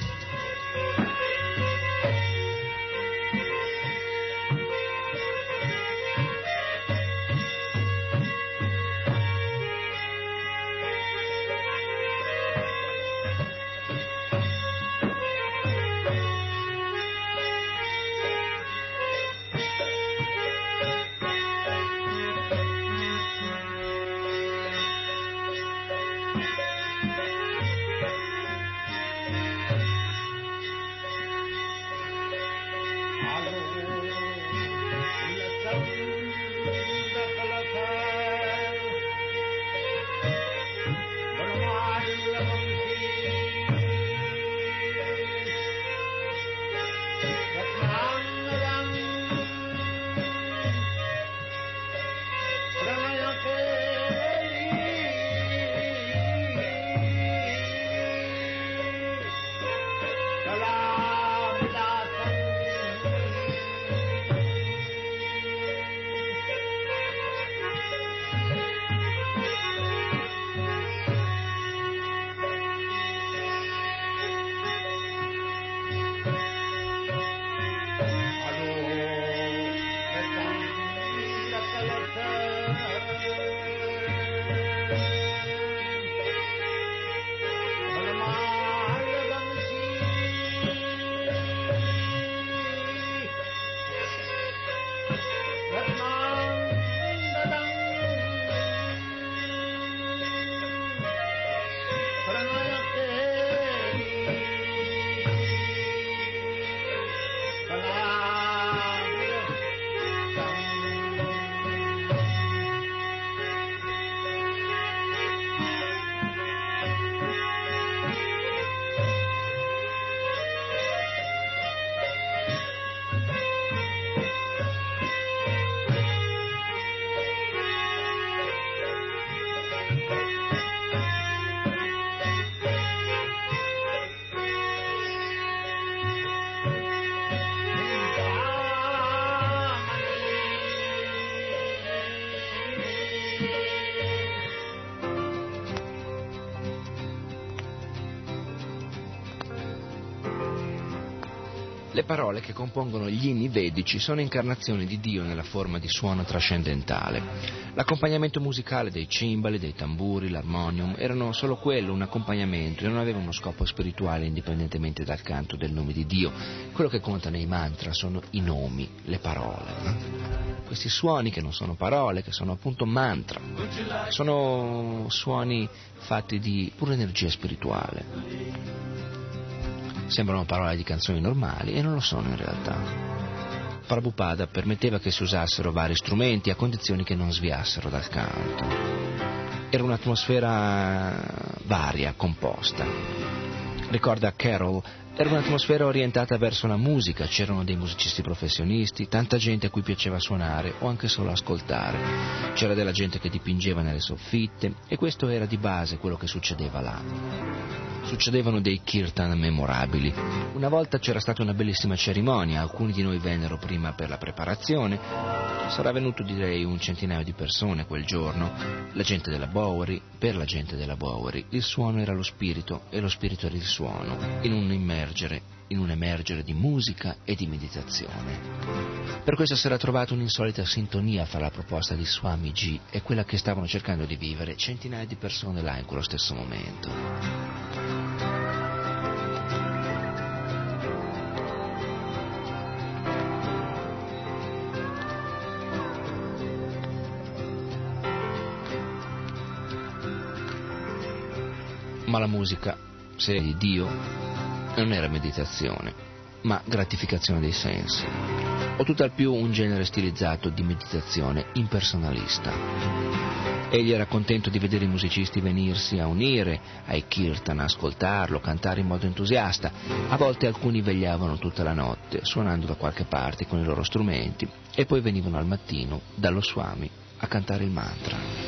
Le parole che compongono gli inni vedici sono incarnazioni di Dio nella forma di suono trascendentale. L'accompagnamento musicale dei cimbali, dei tamburi, l'armonium erano solo quello, un accompagnamento e non avevano uno scopo spirituale indipendentemente dal canto del nome di Dio. Quello che conta nei mantra sono i nomi, le parole. Questi suoni che non sono parole, che sono appunto mantra, sono suoni fatti di pura energia spirituale sembrano parole di canzoni normali e non lo sono in realtà. Prabhupada permetteva che si usassero vari strumenti a condizione che non sviassero dal canto. Era un'atmosfera varia, composta. Ricorda Carol era un'atmosfera orientata verso la musica, c'erano dei musicisti professionisti, tanta gente a cui piaceva suonare o anche solo ascoltare. C'era della gente che dipingeva nelle soffitte e questo era di base quello che succedeva là. Succedevano dei kirtan memorabili. Una volta c'era stata una bellissima cerimonia, alcuni di noi vennero prima per la preparazione. Sarà venuto direi un centinaio di persone quel giorno. La gente della Bowery, per la gente della Bowery, il suono era lo spirito e lo spirito era il suono, in un immenso emergere, in un emergere di musica e di meditazione. Per questo si era trovata un'insolita sintonia fra la proposta di Swami G e quella che stavano cercando di vivere centinaia di persone là in quello stesso momento. Ma la musica, se è di Dio, non era meditazione, ma gratificazione dei sensi, o tutt'al più un genere stilizzato di meditazione impersonalista. Egli era contento di vedere i musicisti venirsi a unire ai kirtan, ascoltarlo, cantare in modo entusiasta. A volte alcuni vegliavano tutta la notte, suonando da qualche parte con i loro strumenti, e poi venivano al mattino dallo Swami a cantare il mantra.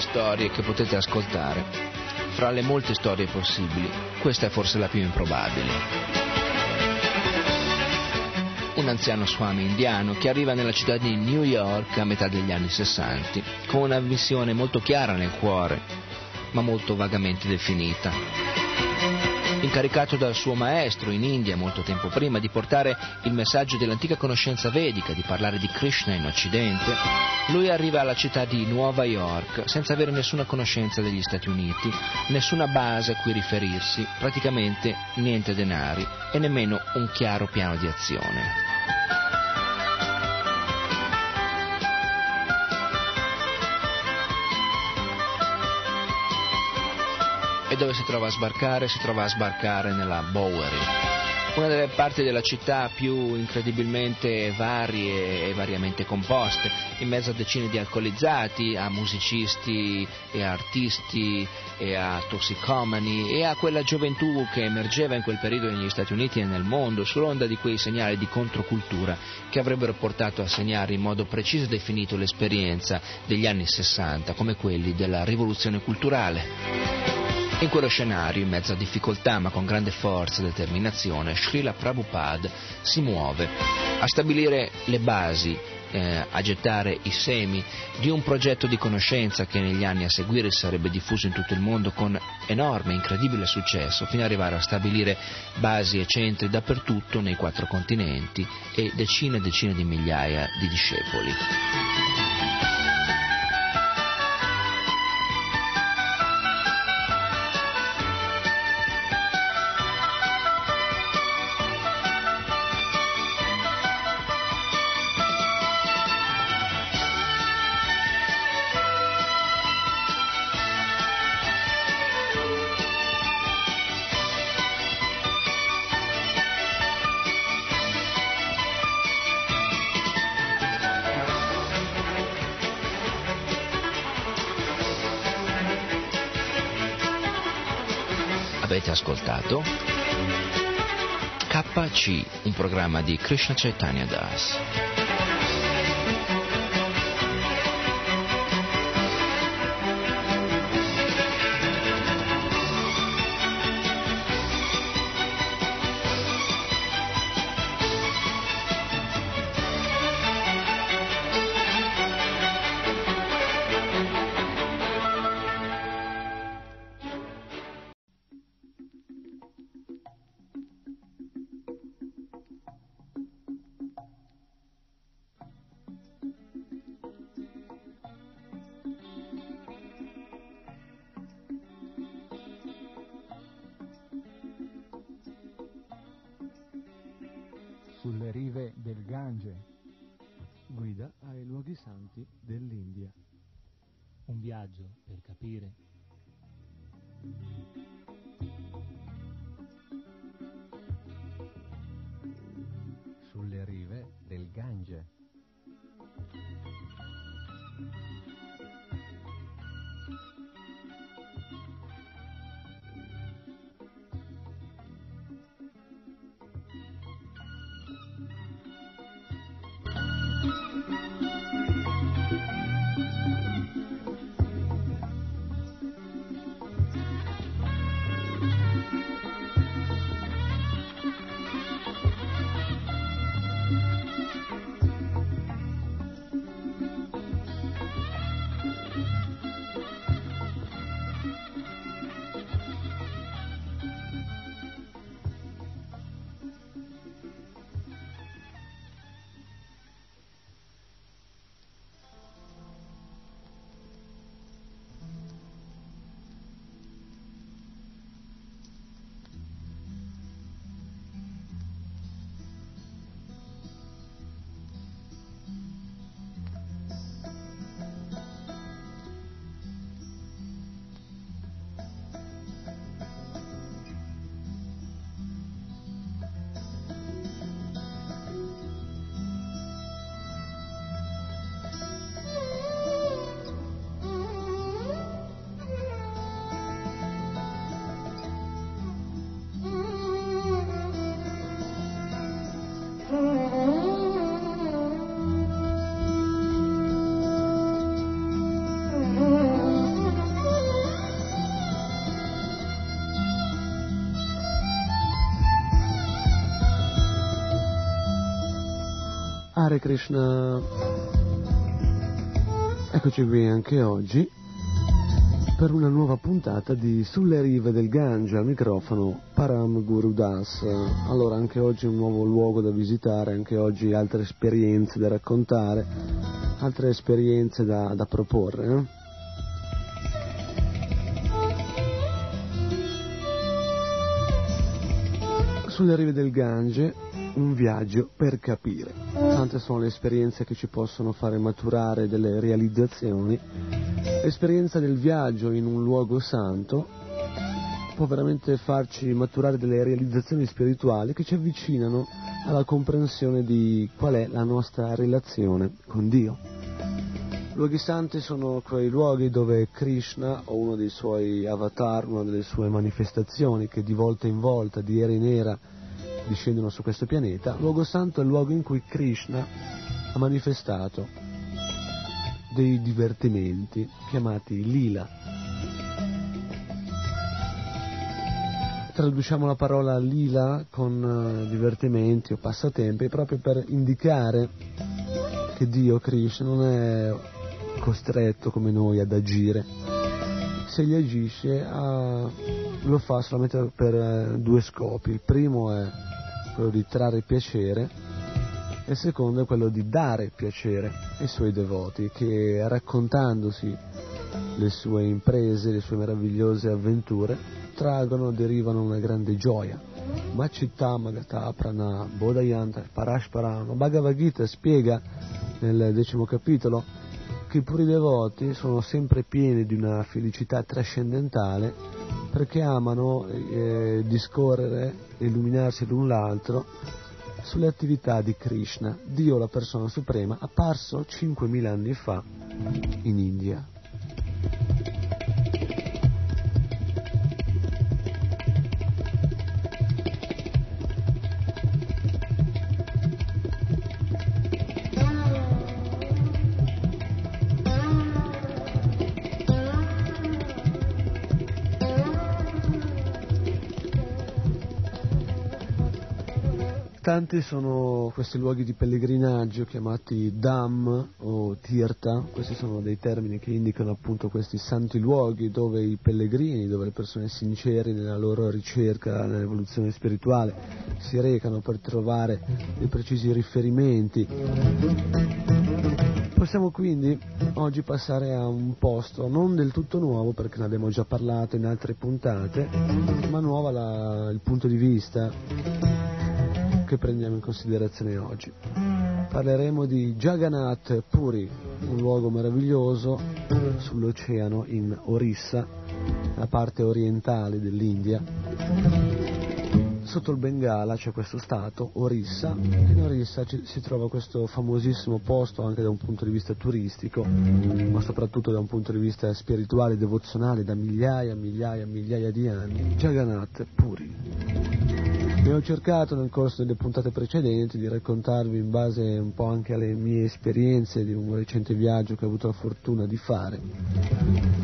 Storie che potete ascoltare, fra le molte storie possibili, questa è forse la più improbabile un anziano swami indiano che arriva nella città di New York a metà degli anni 60, con una missione molto chiara nel cuore, ma molto vagamente definita. Incaricato dal suo maestro in India molto tempo prima di portare il messaggio dell'antica conoscenza vedica, di parlare di Krishna in Occidente, lui arriva alla città di Nuova York senza avere nessuna conoscenza degli Stati Uniti, nessuna base a cui riferirsi, praticamente niente denari e nemmeno un chiaro piano di azione. Dove si trova a sbarcare? Si trova a sbarcare nella Bowery una delle parti della città più incredibilmente varie e variamente composte, in mezzo a decine di alcolizzati, a musicisti e a artisti e a tossicomani e a quella gioventù che emergeva in quel periodo negli Stati Uniti e nel mondo sull'onda di quei segnali di controcultura che avrebbero portato a segnare in modo preciso e definito l'esperienza degli anni 60 come quelli della rivoluzione culturale. In quello scenario, in mezzo a difficoltà ma con grande forza e determinazione, Srila Prabhupada si muove a stabilire le basi, eh, a gettare i semi di un progetto di conoscenza che negli anni a seguire sarebbe diffuso in tutto il mondo con enorme, incredibile successo, fino ad arrivare a stabilire basi e centri dappertutto nei quattro continenti e decine e decine di migliaia di discepoli. Un programma di Krishna Chaitanya Das. Sulle rive del Gange. Guida ai luoghi santi dell'India. Un viaggio per capire. Hare Krishna. Eccoci qui anche oggi per una nuova puntata di Sulle rive del Gange al microfono Param Guru Das. Allora anche oggi un nuovo luogo da visitare, anche oggi altre esperienze da raccontare, altre esperienze da, da proporre. Eh? Sulle rive del Gange un viaggio per capire. Tante sono le esperienze che ci possono fare maturare delle realizzazioni. L'esperienza del viaggio in un luogo santo può veramente farci maturare delle realizzazioni spirituali che ci avvicinano alla comprensione di qual è la nostra relazione con Dio. Luoghi santi sono quei luoghi dove Krishna o uno dei suoi avatar, una delle sue manifestazioni che di volta in volta, di era in era, discendono su questo pianeta, luogo santo è il luogo in cui Krishna ha manifestato dei divertimenti chiamati lila. Traduciamo la parola lila con uh, divertimenti o passatempi proprio per indicare che Dio Krishna non è costretto come noi ad agire. Se gli agisce uh, lo fa solamente per uh, due scopi. Il primo è quello di trarre piacere e il secondo è quello di dare piacere ai suoi devoti che raccontandosi le sue imprese, le sue meravigliose avventure, traggono, derivano una grande gioia. Macitta Magata Prana Bodhayanta Parashparama Bhagavad Gita spiega nel decimo capitolo che i puri devoti sono sempre pieni di una felicità trascendentale perché amano eh, discorrere illuminarsi l'un l'altro sulle attività di Krishna, Dio la persona suprema, apparso 5.000 anni fa in India. Tanti sono questi luoghi di pellegrinaggio chiamati Dham o Tirtha, questi sono dei termini che indicano appunto questi santi luoghi dove i pellegrini, dove le persone sincere nella loro ricerca, nell'evoluzione spirituale, si recano per trovare dei precisi riferimenti. Possiamo quindi oggi passare a un posto non del tutto nuovo perché ne abbiamo già parlato in altre puntate, ma nuova la, il punto di vista che prendiamo in considerazione oggi. Parleremo di Jagannath Puri, un luogo meraviglioso sull'oceano in Orissa, la parte orientale dell'India. Sotto il Bengala c'è questo stato, Orissa, e in Orissa ci, si trova questo famosissimo posto anche da un punto di vista turistico, ma soprattutto da un punto di vista spirituale e devozionale da migliaia, migliaia, migliaia di anni, Jagannath Puri. Abbiamo cercato nel corso delle puntate precedenti di raccontarvi in base un po' anche alle mie esperienze di un recente viaggio che ho avuto la fortuna di fare,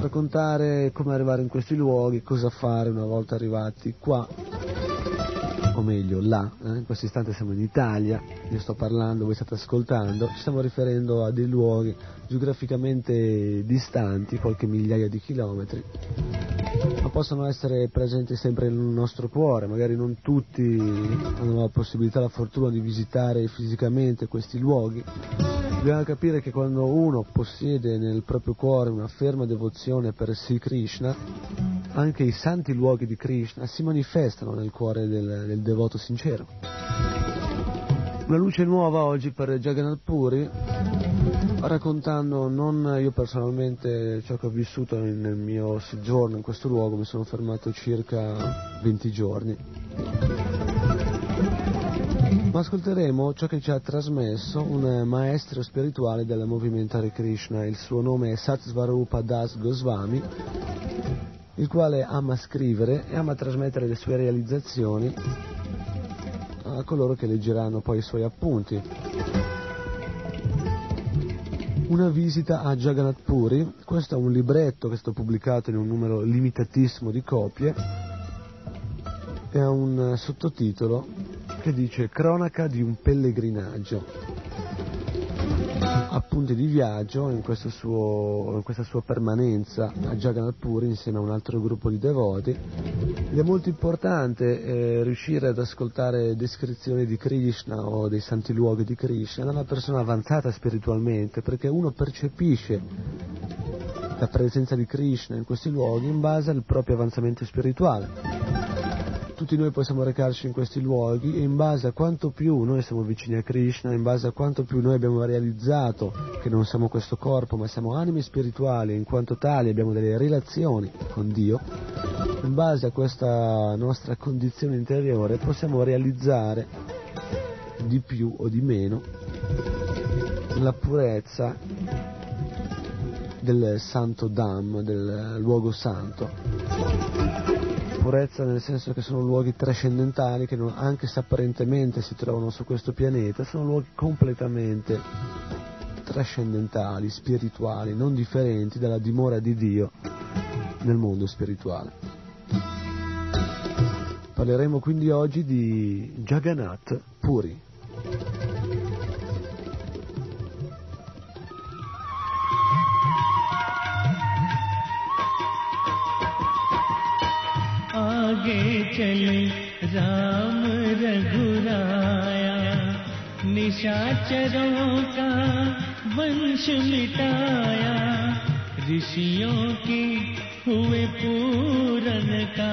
raccontare come arrivare in questi luoghi, cosa fare una volta arrivati qua, o meglio là, eh? in questo istante siamo in Italia, io sto parlando, voi state ascoltando, ci stiamo riferendo a dei luoghi geograficamente distanti, qualche migliaia di chilometri, possono essere presenti sempre nel nostro cuore, magari non tutti hanno la possibilità, la fortuna di visitare fisicamente questi luoghi. Dobbiamo capire che quando uno possiede nel proprio cuore una ferma devozione per Sri Krishna, anche i santi luoghi di Krishna si manifestano nel cuore del, del devoto sincero. Una luce nuova oggi per Jagannath Puri, raccontando non io personalmente ciò che ho vissuto nel mio soggiorno in questo luogo, mi sono fermato circa 20 giorni. Ma ascolteremo ciò che ci ha trasmesso un maestro spirituale del movimento Hare Krishna, il suo nome è Satsvarupa Das Goswami, il quale ama scrivere e ama trasmettere le sue realizzazioni a coloro che leggeranno poi i suoi appunti. Una visita a Jagannath Puri, questo è un libretto che è stato pubblicato in un numero limitatissimo di copie e ha un sottotitolo che dice Cronaca di un pellegrinaggio. Appunti di viaggio in, suo, in, questa sua permanenza a Jagannath Puri insieme a un altro gruppo di devoti. Ed è molto importante eh, riuscire ad ascoltare descrizioni di Krishna o dei santi luoghi di Krishna. Da una persona avanzata spiritualmente perché uno percepisce la presenza di Krishna in questi luoghi in base al proprio avanzamento spirituale tutti noi possiamo recarci in questi luoghi e in base a quanto più noi siamo vicini a Krishna, in base a quanto più noi abbiamo realizzato che non siamo questo corpo ma siamo anime spirituali e in quanto tali abbiamo delle relazioni con Dio, in base a questa nostra condizione interiore possiamo realizzare di più o di meno la purezza del santo Dham, del luogo santo purezza nel senso che sono luoghi trascendentali che non, anche se apparentemente si trovano su questo pianeta, sono luoghi completamente trascendentali, spirituali, non differenti dalla dimora di Dio nel mondo spirituale. Parleremo quindi oggi di Jagannath Puri. आगे चले राम रघुराया। निशाचरों का वंश मिटाया। ऋषियों की हुए पूरन का।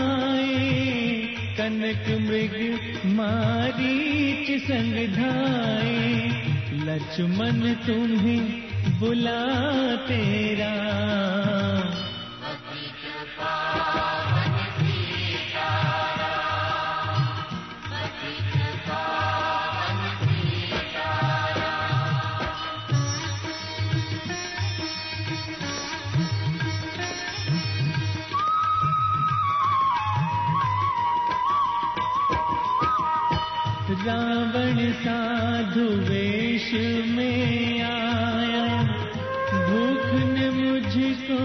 मृग मारीच संग धाए। लक्ष्मण तुम्हें बुलाते राम साधु वेश में आया। भूख ने मुझको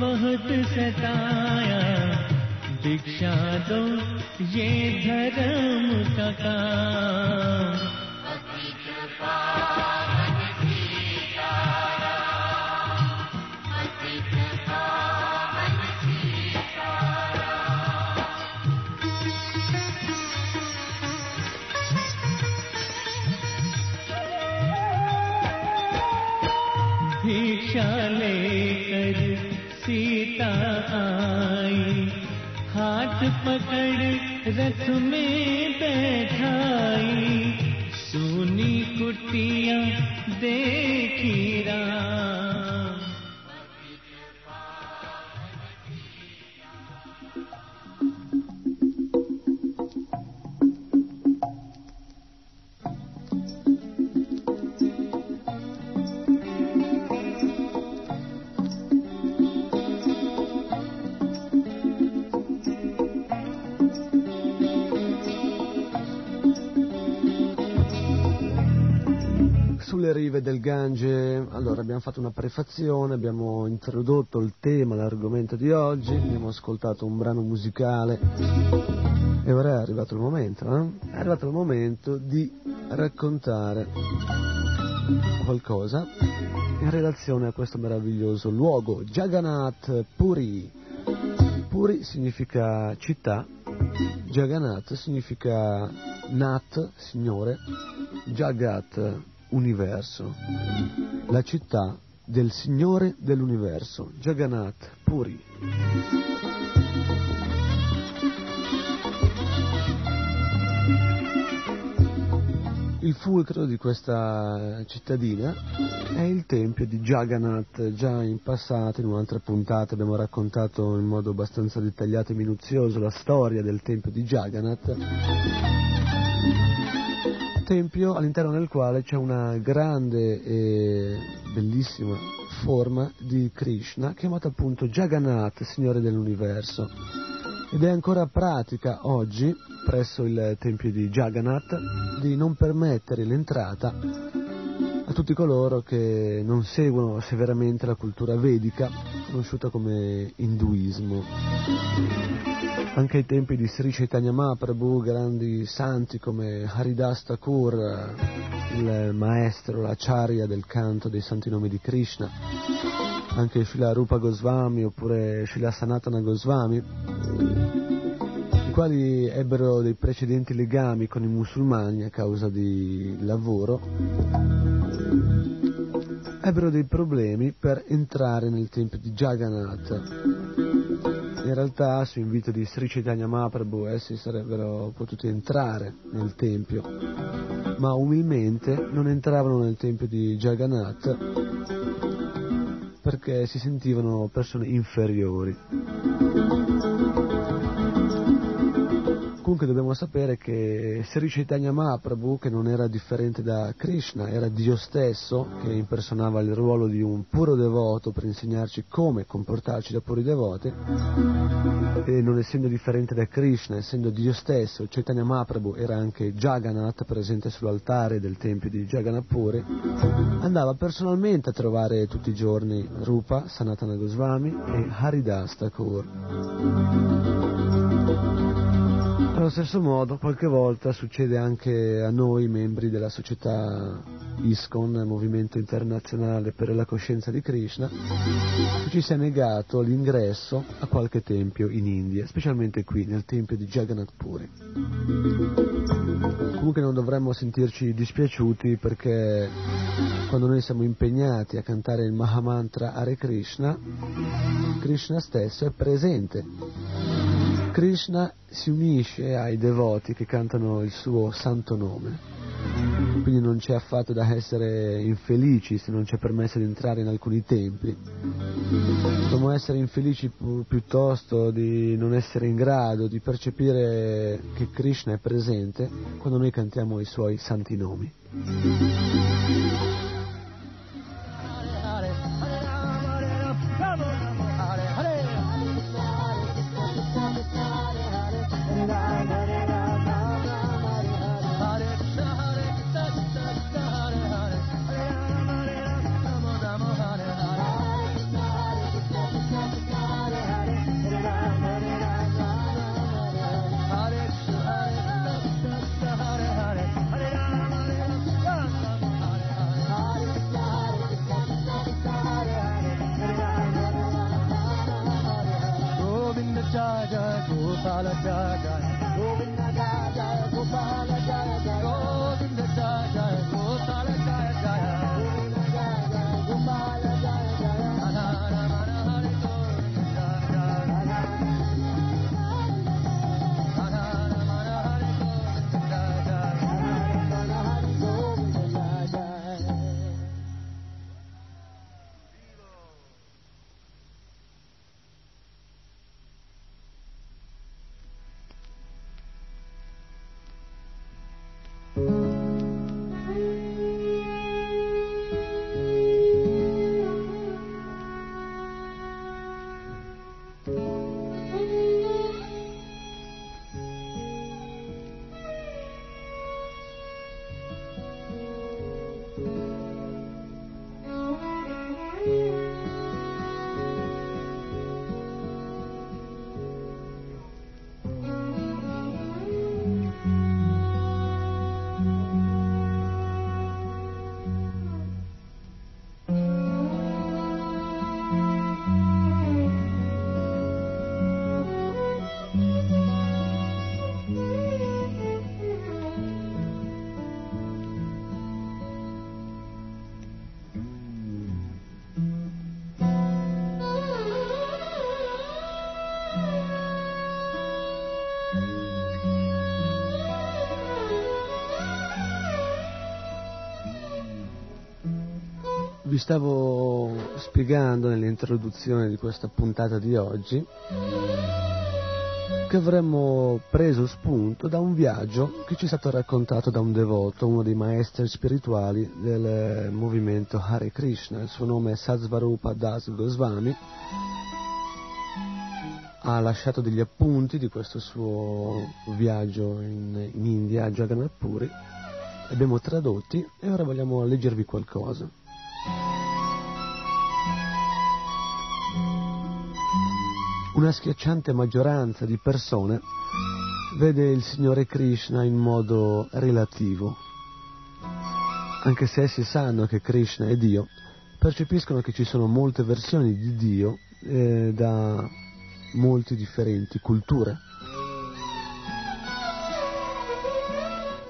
बहुत सताया। दीक्षा दो, ये धर्म का काम। पकड़ रथ में बैठाई sulle rive del Gange, allora abbiamo fatto una prefazione, abbiamo introdotto il tema, l'argomento di oggi, abbiamo ascoltato un brano musicale e ora è arrivato il momento, eh? è arrivato il momento di raccontare qualcosa in relazione a questo meraviglioso luogo, Jagannath Puri. Puri significa città Jagannath significa Nat, Signore, Jagat, universo, la città del Signore dell'universo, Jagannath Puri. Il fulcro di questa cittadina è il tempio di Jagannath. Già in passato, in un'altra puntata, abbiamo raccontato in modo abbastanza dettagliato e minuzioso la storia del tempio di Jagannath. Tempio all'interno del quale c'è una grande e bellissima forma di Krishna chiamata appunto Jagannath, Signore dell'Universo. Ed è ancora pratica oggi presso il tempio di Jagannath di non permettere l'entrata tutti coloro che non seguono severamente la cultura vedica, conosciuta come induismo. Anche ai tempi di Sri Chaitanya Mahaprabhu, grandi santi come Haridas Thakur, il maestro, l'acharya del canto dei santi nomi di Krishna, anche Srila Rupa Goswami oppure Srila Sanatana Goswami, i quali ebbero dei precedenti legami con i musulmani a causa di lavoro, ebbero dei problemi per entrare nel tempio di Jagannath. In realtà, su invito di Sri Chaitanya Mahaprabhu, essi sarebbero potuti entrare nel tempio, ma umilmente non entravano nel tempio di Jagannath perché si sentivano persone inferiori. Comunque dobbiamo sapere che Sri Chaitanya Mahaprabhu, che non era differente da Krishna, era Dio stesso, che impersonava il ruolo di un puro devoto per insegnarci come comportarci da puri devoti, e non essendo differente da Krishna, essendo Dio stesso, Chaitanya Mahaprabhu era anche Jagannath presente sull'altare del tempio di Jagannath Puri, andava personalmente a trovare tutti i giorni Rupa, Sanatana Goswami e Haridas Thakur. Allo stesso modo, qualche volta succede anche a noi, membri della società ISKCON, Movimento Internazionale per la Coscienza di Krishna, che ci sia negato l'ingresso a qualche tempio in India, specialmente qui nel tempio di Jagannath Puri. Comunque non dovremmo sentirci dispiaciuti perché quando noi siamo impegnati a cantare il Mahamantra Hare Krishna, Krishna stesso è presente Krishna si unisce ai devoti che cantano il suo santo nome. Quindi non c'è affatto da essere infelici se non c'è permesso di entrare in alcuni templi. Dobbiamo essere infelici pi- piuttosto di non essere in grado di percepire che Krishna è presente quando noi cantiamo i suoi santi nomi. la da da Vi stavo spiegando nell'introduzione di questa puntata di oggi che avremmo preso spunto da un viaggio che ci è stato raccontato da un devoto, uno dei maestri spirituali del movimento Hare Krishna. Il suo nome è Satsvarupa Das Goswami. Ha lasciato degli appunti di questo suo viaggio in, in India, a Jagannath Puri. Li abbiamo tradotti e ora vogliamo leggervi qualcosa. Una schiacciante maggioranza di persone vede il Signore Krishna in modo relativo. Anche se essi sanno che Krishna è Dio, percepiscono che ci sono molte versioni di Dio eh, da molte differenti culture.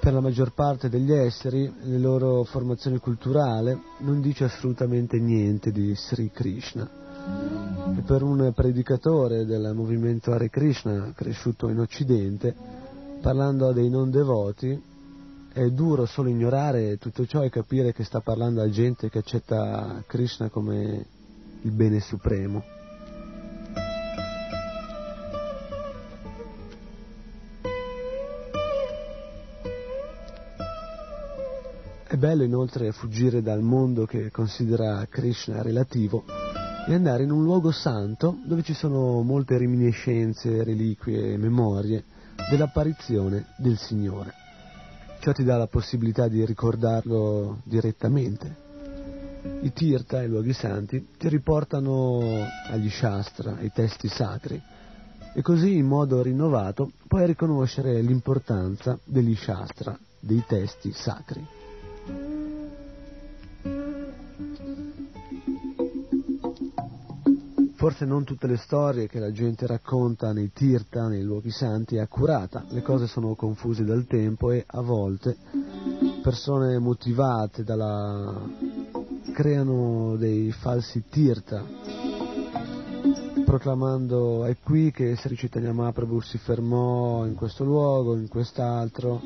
Per la maggior parte degli esseri, la loro formazione culturale non dice assolutamente niente di Sri Krishna. E per un predicatore del movimento Hare Krishna cresciuto in Occidente, parlando a dei non devoti, è duro solo ignorare tutto ciò e capire che sta parlando a gente che accetta Krishna come il bene supremo. È bello inoltre fuggire dal mondo che considera Krishna relativo e andare in un luogo santo dove ci sono molte reminiscenze, reliquie e memorie dell'apparizione del Signore. Ciò ti dà la possibilità di ricordarlo direttamente. I tirtha, i luoghi santi, ti riportano agli shastra, ai testi sacri, e così in modo rinnovato puoi riconoscere l'importanza degli shastra, dei testi sacri. Forse non tutte le storie che la gente racconta nei tirta, nei luoghi santi, è accurata, le cose sono confuse dal tempo e a volte persone motivate dalla... creano dei falsi tirta, proclamando è qui che Sri Chaitanya Mahaprabhu si fermò in questo luogo, in quest'altro,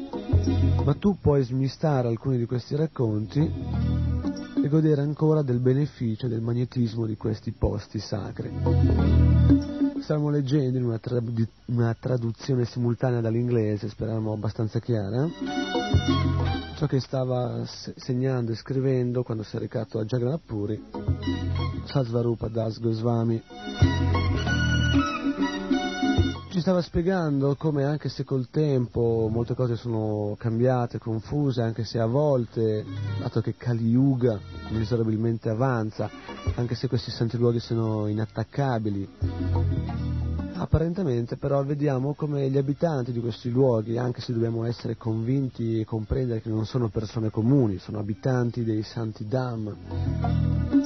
ma tu puoi smistare alcuni di questi racconti godere ancora del beneficio del magnetismo di questi posti sacri. Stiamo leggendo in una, trad- una traduzione simultanea dall'inglese, speriamo abbastanza chiara, ciò che stava se- segnando e scrivendo quando si è recato a Jagannath Puri, Sasvarupa Das Goswami ci stava spiegando come anche se col tempo molte cose sono cambiate, confuse, anche se a volte, dato che Kali Yuga inesorabilmente avanza, anche se questi santi luoghi sono inattaccabili, apparentemente però vediamo come gli abitanti di questi luoghi, anche se dobbiamo essere convinti e comprendere che non sono persone comuni, sono abitanti dei santi Dham,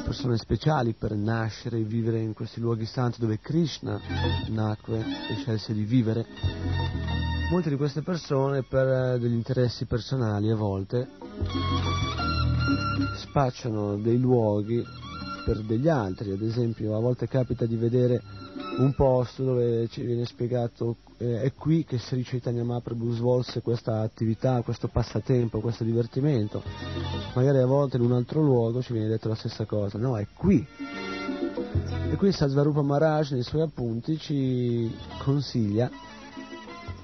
persone speciali per nascere e vivere in questi luoghi santi dove Krishna nacque e scelse di vivere. Molte di queste persone per eh, degli interessi personali a volte spacciano dei luoghi per degli altri, ad esempio a volte capita di vedere un posto dove ci viene spiegato eh, è qui che Sri Chaitanya Mahaprabhu svolse questa attività, questo passatempo, questo divertimento. Magari a volte in un altro luogo ci viene detto la stessa cosa, no, è qui. E qui Sasvarupa Maharaj nei suoi appunti ci consiglia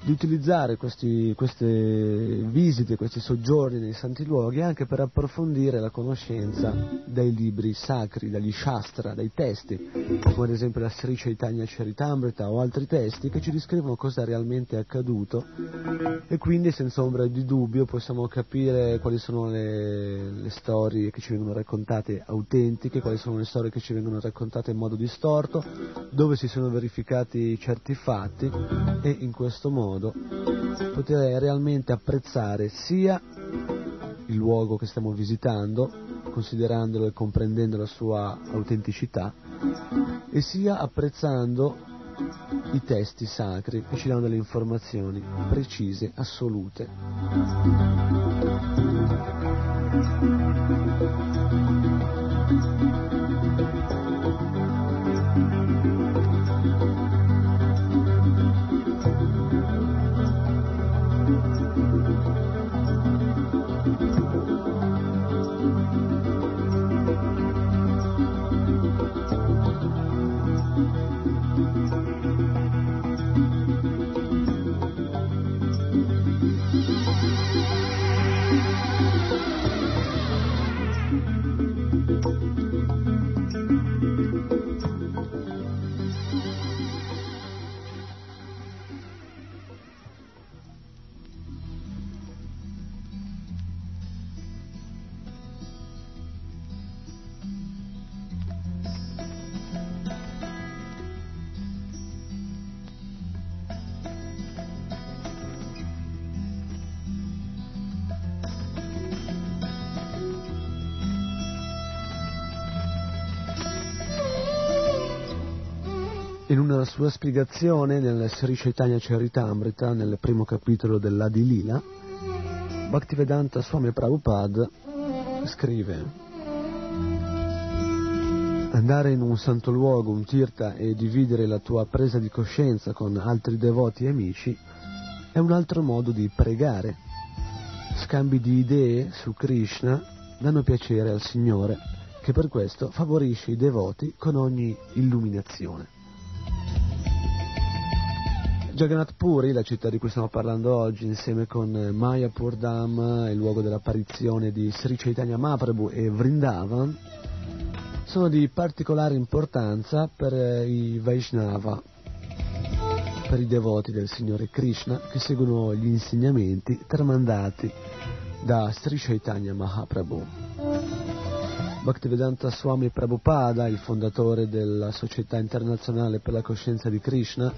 di utilizzare questi, queste visite, questi soggiorni nei santi luoghi anche per approfondire la conoscenza dai libri sacri, dagli shastra, dai testi, come ad esempio la Sri Chaitanya Charitamrita o altri testi che ci descrivono cosa realmente è accaduto. E quindi senza ombra di dubbio possiamo capire quali sono le, le storie che ci vengono raccontate autentiche, quali sono le storie che ci vengono raccontate in modo distorto, dove si sono verificati certi fatti e in questo modo modo poter realmente apprezzare sia il luogo che stiamo visitando, considerandolo e comprendendo la sua autenticità, e sia apprezzando i testi sacri che ci danno delle informazioni precise, assolute. In una sua spiegazione nel Sri Chaitanya Charitamrita, nel primo capitolo dell'Adi Lila, Bhaktivedanta Swami Prabhupada scrive Andare in un santo luogo, un tirta e dividere la tua presa di coscienza con altri devoti e amici è un altro modo di pregare. Scambi di idee su Krishna danno piacere al Signore, che per questo favorisce i devoti con ogni illuminazione. Jagannath Puri, la città di cui stiamo parlando oggi, insieme con Mayapur Dham, il luogo dell'apparizione di Sri Chaitanya Mahaprabhu e Vrindavan, sono di particolare importanza per i Vaishnava, per i devoti del Signore Krishna che seguono gli insegnamenti tramandati da Sri Chaitanya Mahaprabhu. Bhaktivedanta Swami Prabhupada, il fondatore della Società Internazionale per la Coscienza di Krishna,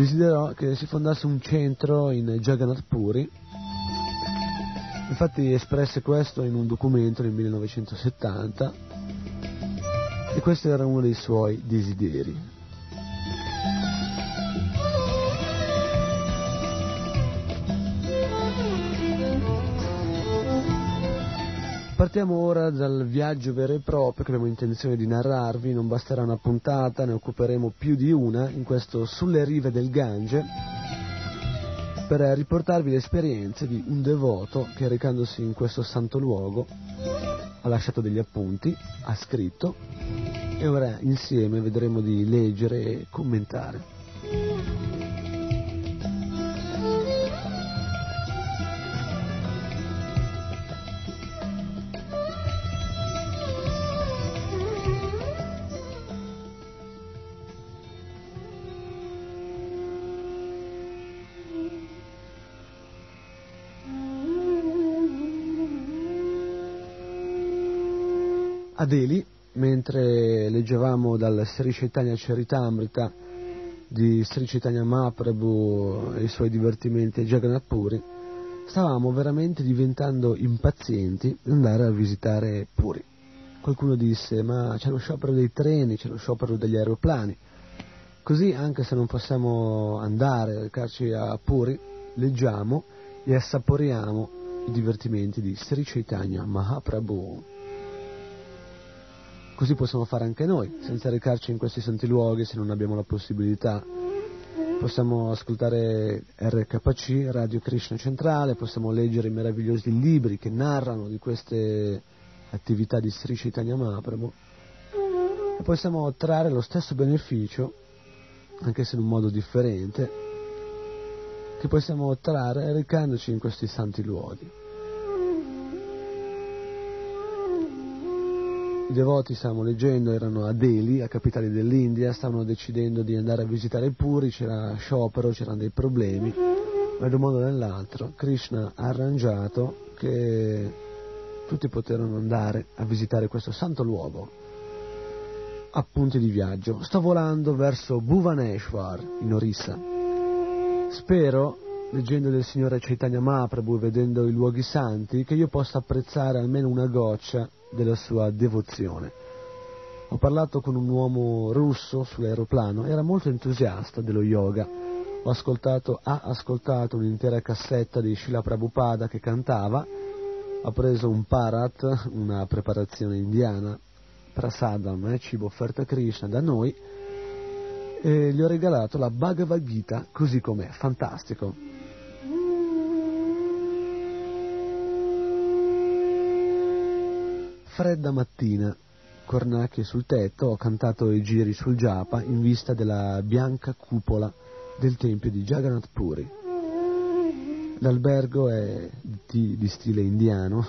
desiderò che si fondasse un centro in Jagannath Puri. Infatti espresse questo in un documento nel 1970 e questo era uno dei suoi desideri. Partiamo ora dal viaggio vero e proprio che abbiamo intenzione di narrarvi, non basterà una puntata, ne occuperemo più di una in questo Sulle rive del Gange per riportarvi le esperienze di un devoto che recandosi in questo santo luogo ha lasciato degli appunti, ha scritto e ora insieme vedremo di leggere e commentare. A Delhi, mentre leggevamo dal Sri Chaitanya Charitamrita di Sri Chaitanya Mahaprabhu e i suoi divertimenti a Jagannath Puri, stavamo veramente diventando impazienti di andare a visitare Puri. Qualcuno disse, ma c'è lo sciopero dei treni, c'è lo sciopero degli aeroplani. Così, anche se non possiamo andare, recarci a Puri, leggiamo e assaporiamo i divertimenti di Sri Chaitanya Mahaprabhu. Così possiamo fare anche noi, senza recarci in questi santi luoghi se non abbiamo la possibilità. Possiamo ascoltare RKC, Radio Krishna Centrale, possiamo leggere i meravigliosi libri che narrano di queste attività di Sri Chaitanya Mahaprabhu e possiamo trarre lo stesso beneficio, anche se in un modo differente, che possiamo trarre recandoci in questi santi luoghi. I devoti, stavamo leggendo, erano a Delhi, a capitale dell'India, stavano decidendo di andare a visitare Puri, c'era sciopero, c'erano dei problemi, ma in un modo o nell'altro Krishna ha arrangiato che tutti poterono andare a visitare questo santo luogo. Appunti di viaggio. Sto volando verso Bhuvaneshwar, in Orissa. Spero, leggendo del Signore Chaitanya Mahaprabhu e vedendo i luoghi santi, che io possa apprezzare almeno una goccia della sua devozione. Ho parlato con un uomo russo sull'aeroplano, era molto entusiasta dello yoga. Ascoltato, ha ascoltato un'intera cassetta di Srila Prabhupada che cantava, ha preso un parat, una preparazione indiana, prasadam, eh, cibo offerto a Krishna da noi, e gli ho regalato la Bhagavad Gita così com'è, fantastico. Fredda mattina, cornacchie sul tetto, ho cantato i giri sul Japa in vista della bianca cupola del tempio di Jagannath Puri. L'albergo è di, di stile indiano,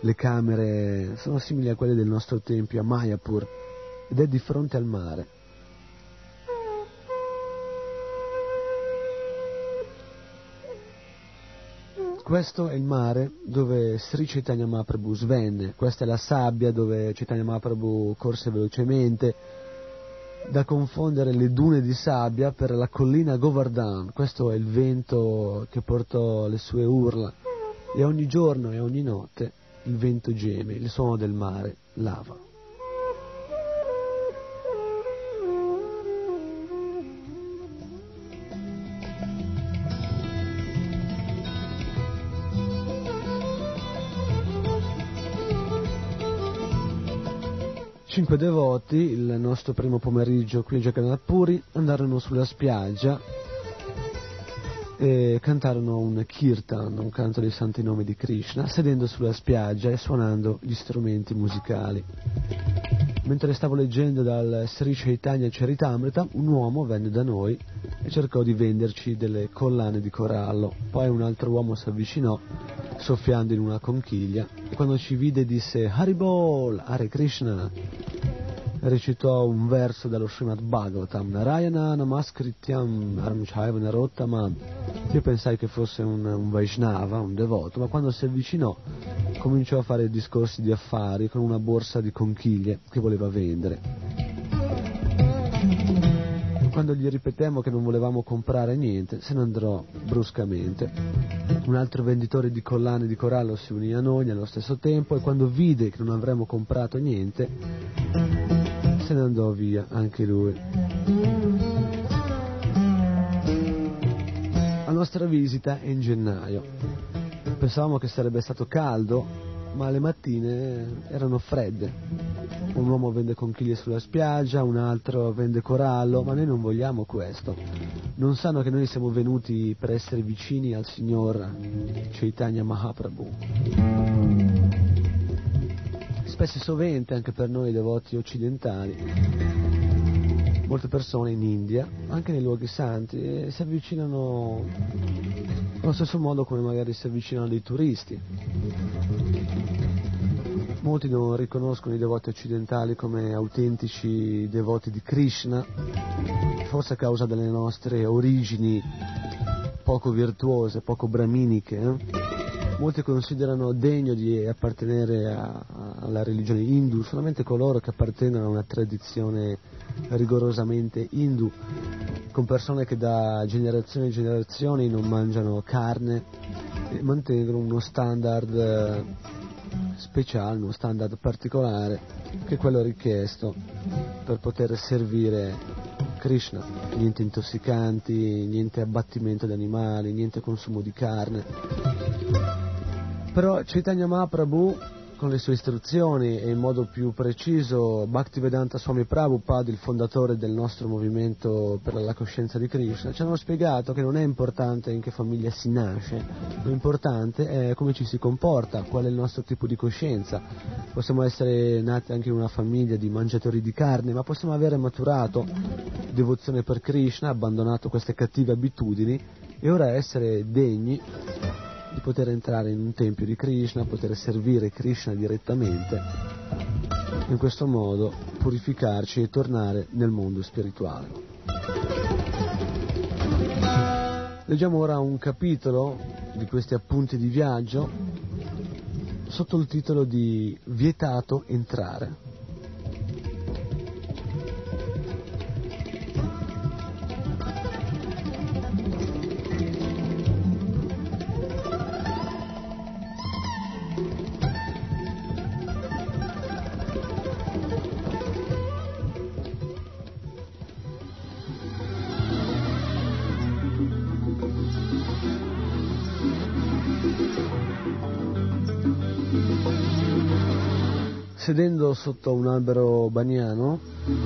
le camere sono simili a quelle del nostro tempio a Mayapur ed è di fronte al mare. Questo è il mare dove Sri Chaitanya Mahaprabhu svenne, questa è la sabbia dove Chaitanya Mahaprabhu corse velocemente, da confondere le dune di sabbia per la collina Govardhan, questo è il vento che portò le sue urla. E ogni giorno e ogni notte il vento geme, il suono del mare lava. Cinque devoti, il nostro primo pomeriggio qui a Jagannath Puri, andarono sulla spiaggia e cantarono un kirtan, un canto dei santi nomi di Krishna, sedendo sulla spiaggia e suonando gli strumenti musicali. Mentre stavo leggendo dal Sri Chaitanya Charitamrita, un uomo venne da noi e cercò di venderci delle collane di corallo. Poi un altro uomo si avvicinò, soffiando in una conchiglia, e quando ci vide disse Haribol, Hare Krishna. Recitò un verso dallo Srimad Bhagavatam, Narayana Namaskrityam Armchaiva Narottamam. Io pensai che fosse un, un Vaishnava, un devoto, ma quando si avvicinò cominciò a fare discorsi di affari con una borsa di conchiglie che voleva vendere. Quando gli ripetemmo che non volevamo comprare niente, se ne andò bruscamente. Un altro venditore di collane di corallo si unì a noi nello stesso tempo e quando vide che non avremmo comprato niente, ne andò via anche lui. La nostra visita è in gennaio. Pensavamo che sarebbe stato caldo, ma le mattine erano fredde. Un uomo vende conchiglie sulla spiaggia, un altro vende corallo, ma noi non vogliamo questo. Non sanno che noi siamo venuti per essere vicini al Signor Chaitanya Mahaprabhu. Spesso e sovente, anche per noi devoti occidentali, molte persone in India, anche nei luoghi santi, si avvicinano allo stesso modo come magari si avvicinano dei turisti. Molti non riconoscono i devoti occidentali come autentici devoti di Krishna, forse a causa delle nostre origini poco virtuose, poco braminiche. eh. Molti considerano degno di appartenere a- alla religione hindu solamente coloro che appartengono a una tradizione rigorosamente hindu, con persone che da generazioni e generazioni non mangiano carne e mantengono uno standard eh, speciale, uno standard particolare, che è quello richiesto per poter servire Krishna. Niente intossicanti, niente abbattimento di animali, niente consumo di carne. Però Chaitanya Mahaprabhu, con le sue istruzioni e in modo più preciso Bhaktivedanta Swami Prabhupada, il fondatore del nostro movimento per la coscienza di Krishna, ci hanno spiegato che non è importante in che famiglia si nasce, l'importante è come ci si comporta, qual è il nostro tipo di coscienza. Possiamo essere nati anche in una famiglia di mangiatori di carne, ma possiamo avere maturato devozione per Krishna, abbandonato queste cattive abitudini e ora essere degni di poter entrare in un tempio di Krishna, poter servire Krishna direttamente, in questo modo purificarci e tornare nel mondo spirituale. Leggiamo ora un capitolo di questi appunti di viaggio sotto il titolo di Vietato entrare. Sedendo sotto un albero baniano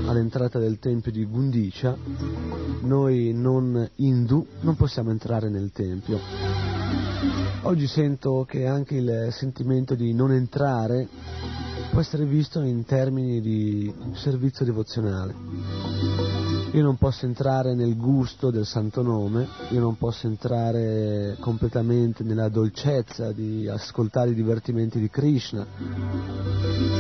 all'entrata del tempio di Gundicia, noi non hindu non possiamo entrare nel tempio. Oggi sento che anche il sentimento di non entrare può essere visto in termini di servizio devozionale. Io non posso entrare nel gusto del santo nome, io non posso entrare completamente nella dolcezza di ascoltare i divertimenti di Krishna,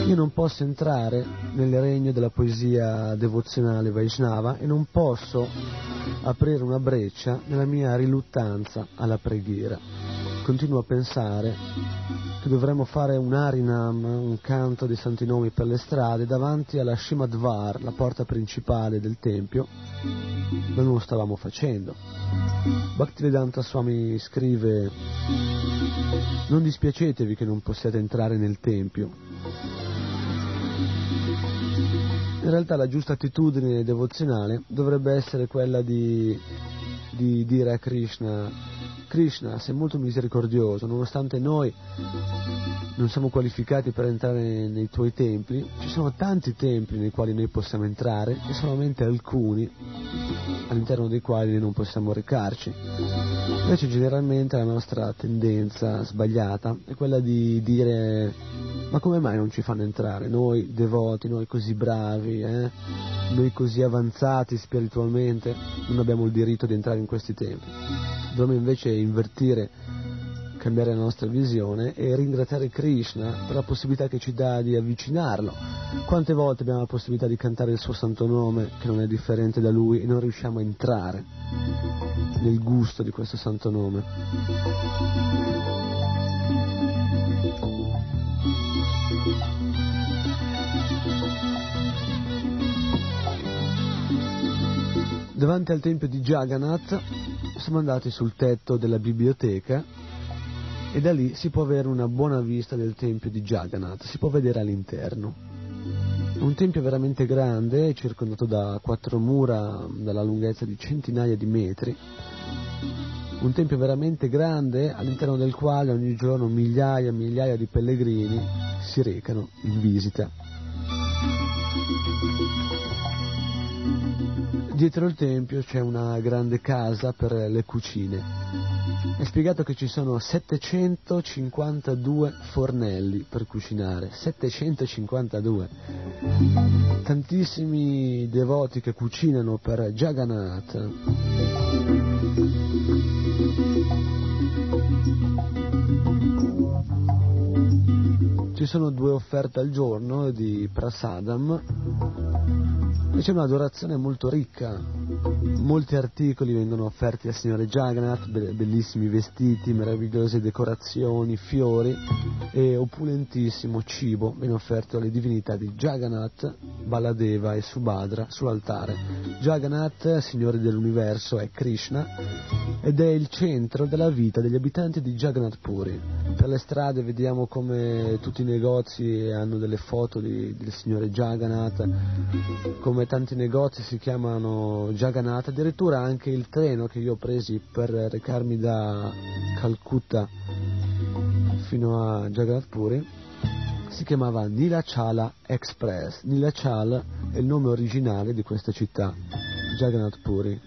io non posso entrare nel regno della poesia devozionale Vaishnava e non posso aprire una breccia nella mia riluttanza alla preghiera. Continuo a pensare che dovremmo fare un Harinam, un canto dei santi nomi per le strade, davanti alla Shimadvar, la porta principale del tempio, ma non lo stavamo facendo. Bhaktivedanta Swami scrive non dispiacetevi che non possiate entrare nel tempio. In realtà la giusta attitudine devozionale dovrebbe essere quella di, di dire a Krishna Krishna, sei molto misericordioso, nonostante noi non siamo qualificati per entrare nei tuoi templi, ci sono tanti templi nei quali noi possiamo entrare e solamente alcuni all'interno dei quali non possiamo recarci. Invece generalmente la nostra tendenza sbagliata è quella di dire ma come mai non ci fanno entrare? Noi devoti, noi così bravi, eh? noi così avanzati spiritualmente, non abbiamo il diritto di entrare in questi tempi. Dovremmo invece invertire, cambiare la nostra visione e ringraziare Krishna per la possibilità che ci dà di avvicinarlo. Quante volte abbiamo la possibilità di cantare il suo santo nome, che non è differente da lui, e non riusciamo a entrare nel gusto di questo santo nome? Davanti al tempio di Jagannath siamo andati sul tetto della biblioteca e da lì si può avere una buona vista del tempio di Jagannath, si può vedere all'interno. Un tempio veramente grande, circondato da quattro mura dalla lunghezza di centinaia di metri. Un tempio veramente grande all'interno del quale ogni giorno migliaia e migliaia di pellegrini si recano in visita. Dietro il tempio c'è una grande casa per le cucine. È spiegato che ci sono 752 fornelli per cucinare, 752. Tantissimi devoti che cucinano per Jagannath. Ci sono due offerte al giorno di prasadam c'è un'adorazione molto ricca, molti articoli vengono offerti al Signore Jagannath, bellissimi vestiti, meravigliose decorazioni, fiori e opulentissimo cibo viene offerto alle divinità di Jagannath, Baladeva e Subhadra sull'altare. Jagannath, Signore dell'universo, è Krishna ed è il centro della vita degli abitanti di Jagannath Puri. Per le strade vediamo come tutti i negozi hanno delle foto di, del Signore Jagannath, come tanti negozi si chiamano Jagannath, addirittura anche il treno che io ho presi per recarmi da Calcutta fino a Jagannath Puri si chiamava Nilachala Express. Nilachal è il nome originale di questa città, Jagannath Puri.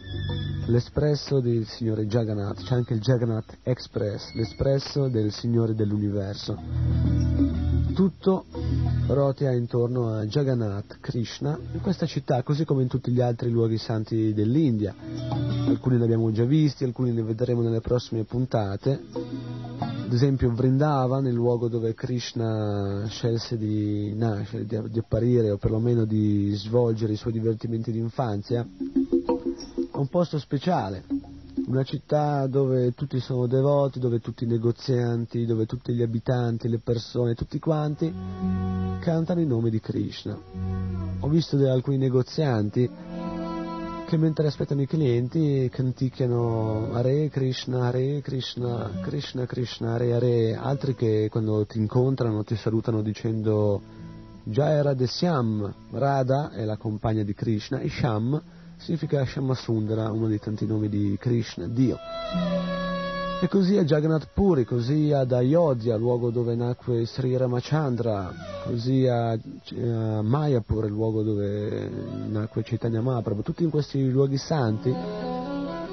L'espresso del Signore Jagannath, c'è anche il Jagannath Express, l'espresso del Signore dell'universo. Tutto rotea intorno a Jagannath Krishna in questa città, così come in tutti gli altri luoghi santi dell'India. Alcuni li abbiamo già visti, alcuni li vedremo nelle prossime puntate. Ad esempio Vrindavan, il luogo dove Krishna scelse di nascere, di, di apparire o perlomeno di svolgere i suoi divertimenti d'infanzia, è un posto speciale, una città dove tutti sono devoti, dove tutti i negozianti, dove tutti gli abitanti, le persone, tutti quanti cantano il nome di Krishna. Ho visto alcuni negozianti che mentre aspettano i clienti canticchiano Hare Krishna, Hare Krishna, Krishna Krishna, Hare Hare, altri che quando ti incontrano ti salutano dicendo Jai Radhesyam, Radha è la compagna di Krishna e Sham significa Shamasundara, uno dei tanti nomi di Krishna, Dio. E così a Jagannath Puri, così ad Ayodhya, luogo dove nacque Sri Ramachandra, così a, a Mayapur, il luogo dove nacque Chaitanya Mahaprabhu, tutti in questi luoghi santi,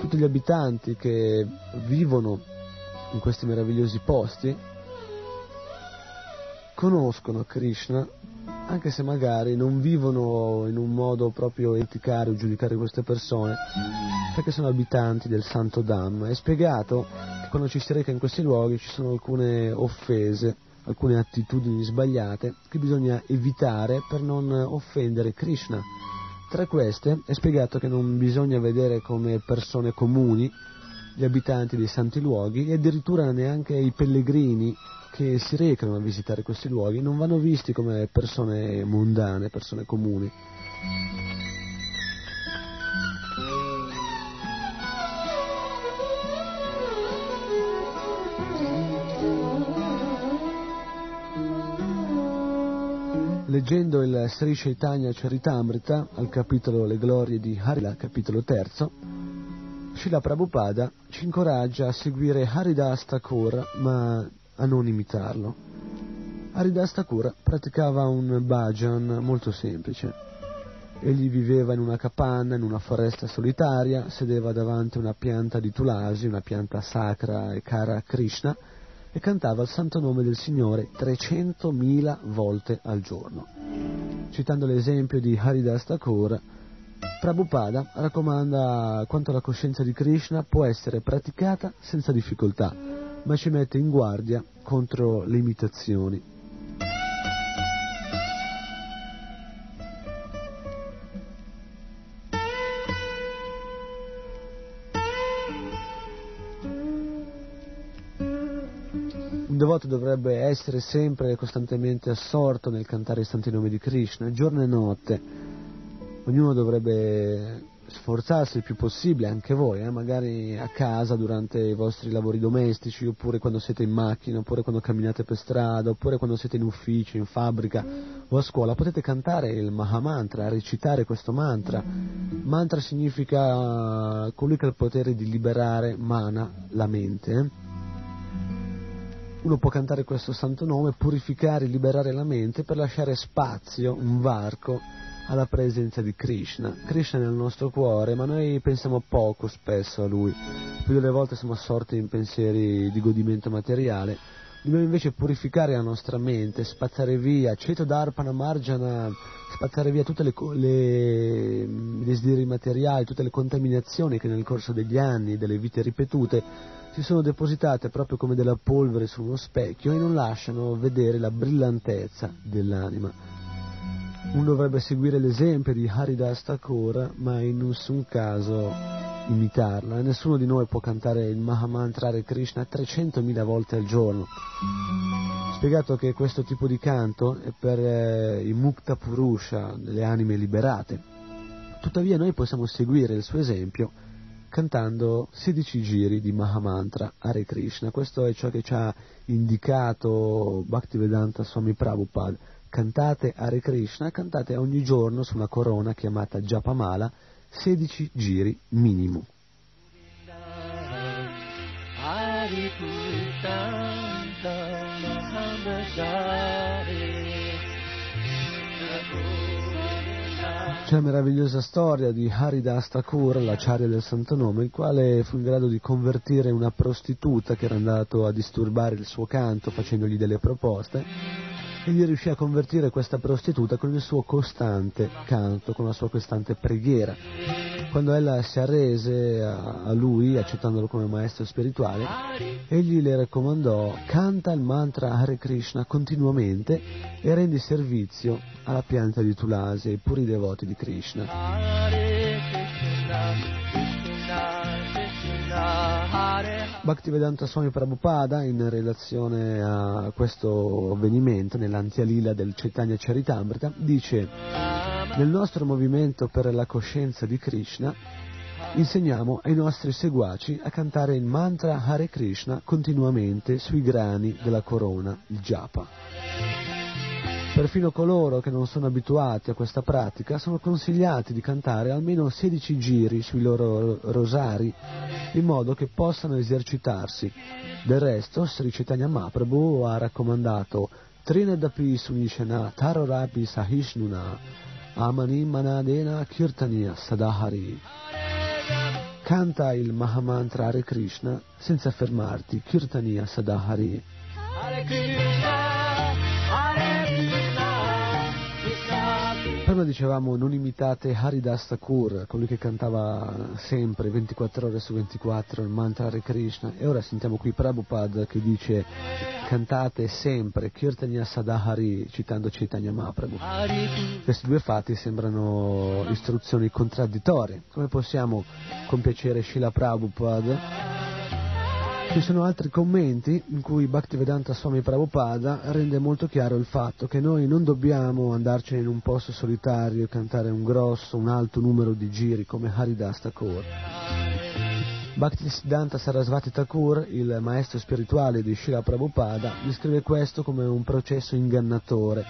tutti gli abitanti che vivono in questi meravigliosi posti, conoscono Krishna anche se magari non vivono in un modo proprio eticare o giudicare queste persone, perché sono abitanti del Santo Dhamma. È spiegato che quando ci si reca in questi luoghi ci sono alcune offese, alcune attitudini sbagliate che bisogna evitare per non offendere Krishna. Tra queste è spiegato che non bisogna vedere come persone comuni gli abitanti dei santi luoghi e addirittura neanche i pellegrini che si recano a visitare questi luoghi non vanno visti come persone mondane, persone comuni. Leggendo il Sri Chaitanya Charitamrita al capitolo Le glorie di Harila, capitolo terzo, Srila Prabhupada ci incoraggia a seguire Haridas Thakur, ma a non imitarlo. Haridas Thakur praticava un bhajan molto semplice. Egli viveva in una capanna, in una foresta solitaria, sedeva davanti a una pianta di tulasi, una pianta sacra e cara a Krishna, e cantava il santo nome del Signore 300.000 volte al giorno. Citando l'esempio di Haridas Thakur, Prabhupada raccomanda quanto la coscienza di Krishna può essere praticata senza difficoltà, ma ci mette in guardia contro le imitazioni. Un devoto dovrebbe essere sempre e costantemente assorto nel cantare i santi nomi di Krishna, giorno e notte. Ognuno dovrebbe sforzarsi il più possibile, anche voi, eh, magari a casa durante i vostri lavori domestici, oppure quando siete in macchina, oppure quando camminate per strada, oppure quando siete in ufficio, in fabbrica o a scuola, potete cantare il Mahamantra, recitare questo mantra. Mantra significa colui che ha il potere di liberare mana, la mente. eh. Uno può cantare questo santo nome, purificare, liberare la mente per lasciare spazio, un varco, alla presenza di Krishna. Krishna è nel nostro cuore, ma noi pensiamo poco spesso a lui. Più delle volte siamo assorti in pensieri di godimento materiale. Dobbiamo invece purificare la nostra mente, spazzare via, ceto dharpana marjana, spazzare via le, i desideri materiali, tutte le contaminazioni che nel corso degli anni, delle vite ripetute, si sono depositate proprio come della polvere su uno specchio e non lasciano vedere la brillantezza dell'anima. Uno dovrebbe seguire l'esempio di Haridas Thakur, ma in nessun caso imitarlo. E nessuno di noi può cantare il Mahamantra Hare Krishna 300.000 volte al giorno. Spiegato che questo tipo di canto è per eh, i Mukta Purusha, le anime liberate. Tuttavia noi possiamo seguire il suo esempio cantando 16 giri di Mahamantra Hare Krishna. Questo è ciò che ci ha indicato Bhaktivedanta Swami Prabhupada cantate Hare Krishna, cantate ogni giorno su una corona chiamata Japamala, 16 giri minimo. C'è la meravigliosa storia di Haridas Thakur, l'acciaria del santo nome, il quale fu in grado di convertire una prostituta che era andato a disturbare il suo canto facendogli delle proposte egli riuscì a convertire questa prostituta con il suo costante canto, con la sua costante preghiera. Quando ella si arrese a, lui, accettandolo come maestro spirituale, egli le raccomandò canta il mantra Hare Krishna continuamente e rendi servizio alla pianta di Tulasi ai puri devoti di Krishna. Bhaktivedanta Swami Prabhupada in relazione a questo avvenimento nell'antialila del Chaitanya Charitamrita dice nel nostro movimento per la coscienza di Krishna insegniamo ai nostri seguaci a cantare il mantra Hare Krishna continuamente sui grani della corona, il japa. Perfino coloro che non sono abituati a questa pratica sono consigliati di cantare almeno 16 giri sui loro rosari in modo che possano esercitarsi. Del resto, Sri Chaitanya Mahaprabhu ha raccomandato Trinedapi Sunishana Tarorapi Sahishnuna Amani Manadena Kirtaniya Sadahari. Canta il Mahamantra Hare Krishna senza fermarti, Kirtaniya Sadahari. Hare Krishna, dicevamo non imitate Haridas Thakur, colui che cantava sempre 24 ore su 24 il mantra Hare Krishna e ora sentiamo qui Prabhupada che dice cantate sempre Kirtanya Sadahari citando Chaitanya Mahaprabhu. Questi due fatti sembrano istruzioni contraddittorie. Come possiamo compiacere Srila Prabhupada? Ci sono altri commenti in cui Bhaktivedanta Swami Prabhupada rende molto chiaro il fatto che noi non dobbiamo andarcene in un posto solitario e cantare un grosso, un alto numero di giri come Haridas Thakur. Bhaktisiddhanta Sarasvati Thakur, il maestro spirituale di Srila Prabhupada, descrive questo come un processo ingannatore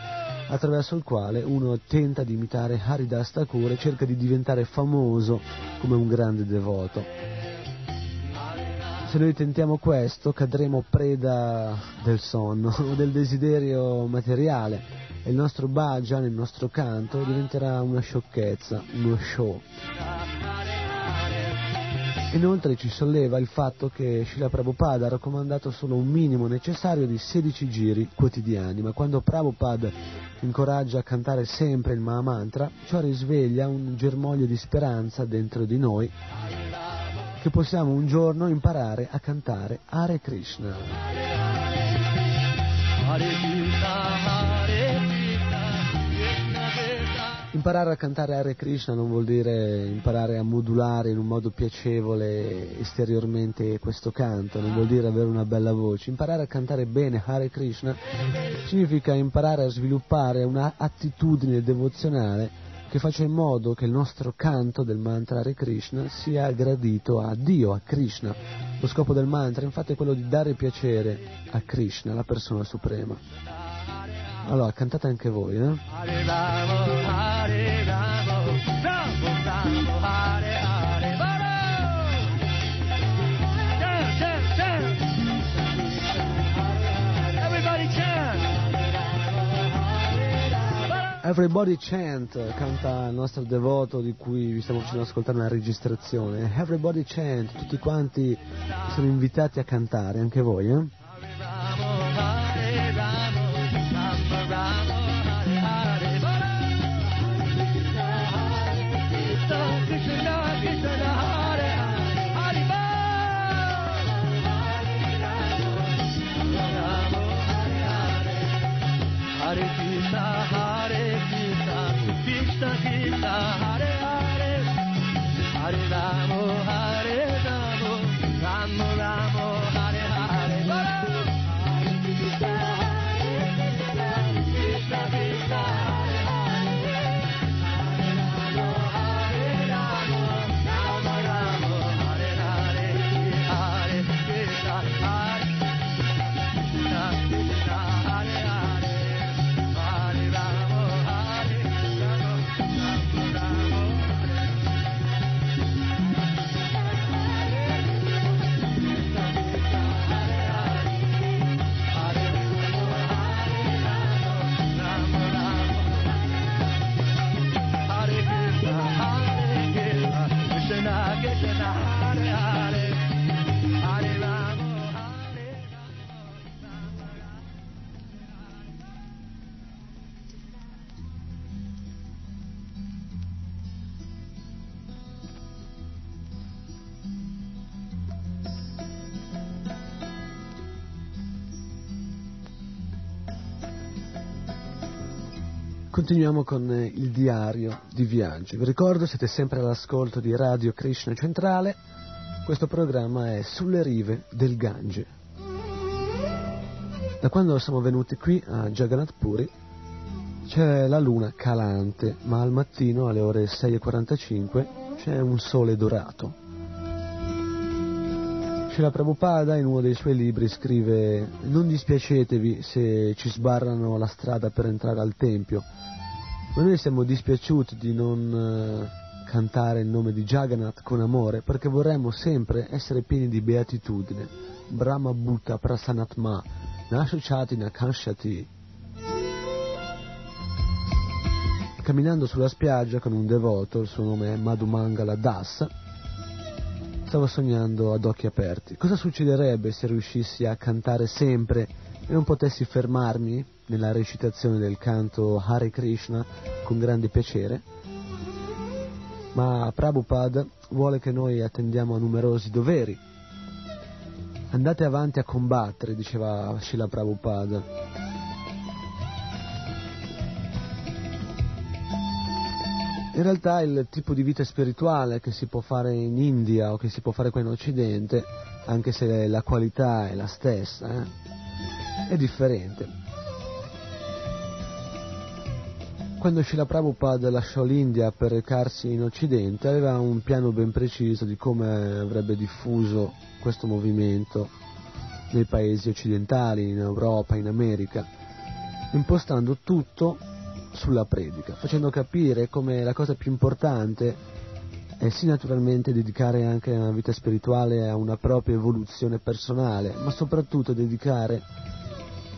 attraverso il quale uno tenta di imitare Haridas Thakur e cerca di diventare famoso come un grande devoto. Se noi tentiamo questo cadremo preda del sonno o del desiderio materiale e il nostro bhajan, il nostro canto diventerà una sciocchezza, uno show. Inoltre ci solleva il fatto che Srila Prabhupada ha raccomandato solo un minimo necessario di 16 giri quotidiani, ma quando Prabhupada incoraggia a cantare sempre il Mahamantra, ciò risveglia un germoglio di speranza dentro di noi che possiamo un giorno imparare a cantare Hare Krishna. Imparare a cantare Hare Krishna non vuol dire imparare a modulare in un modo piacevole esteriormente questo canto, non vuol dire avere una bella voce. Imparare a cantare bene Hare Krishna significa imparare a sviluppare un'attitudine devozionale che faccia in modo che il nostro canto del mantra Hare Krishna sia gradito a Dio, a Krishna. Lo scopo del mantra infatti è quello di dare piacere a Krishna, la persona suprema. Allora, cantate anche voi, eh? Everybody Chant canta il nostro devoto di cui vi stiamo facendo ascoltare una registrazione. Everybody Chant, tutti quanti sono invitati a cantare, anche voi, eh? Hare Continuiamo con eh, il diario di viaggio. Vi ricordo, siete sempre all'ascolto di Radio Krishna Centrale. Questo programma è Sulle rive del Gange. Da quando siamo venuti qui a Jagannath Puri c'è la luna calante, ma al mattino alle ore 6.45 c'è un sole dorato. Srila Prabhupada in uno dei suoi libri scrive non dispiacetevi se ci sbarrano la strada per entrare al Tempio, ma noi siamo dispiaciuti di non eh, cantare il nome di Jagannath con amore perché vorremmo sempre essere pieni di beatitudine. Brahma Bhutta Prasanatma Nashachati Nakanshati. Camminando sulla spiaggia con un devoto, il suo nome è Madhumangala Das, Stavo sognando ad occhi aperti. Cosa succederebbe se riuscissi a cantare sempre e non potessi fermarmi nella recitazione del canto Hare Krishna con grande piacere? Ma Prabhupada vuole che noi attendiamo a numerosi doveri. Andate avanti a combattere, diceva Srila Prabhupada. In realtà il tipo di vita spirituale che si può fare in India o che si può fare qua in Occidente, anche se la qualità è la stessa, eh, è differente. Quando Srila Prabhupada lasciò l'India per recarsi in Occidente aveva un piano ben preciso di come avrebbe diffuso questo movimento nei paesi occidentali, in Europa, in America, impostando tutto sulla predica, facendo capire come la cosa più importante è sì naturalmente dedicare anche una vita spirituale a una propria evoluzione personale, ma soprattutto dedicare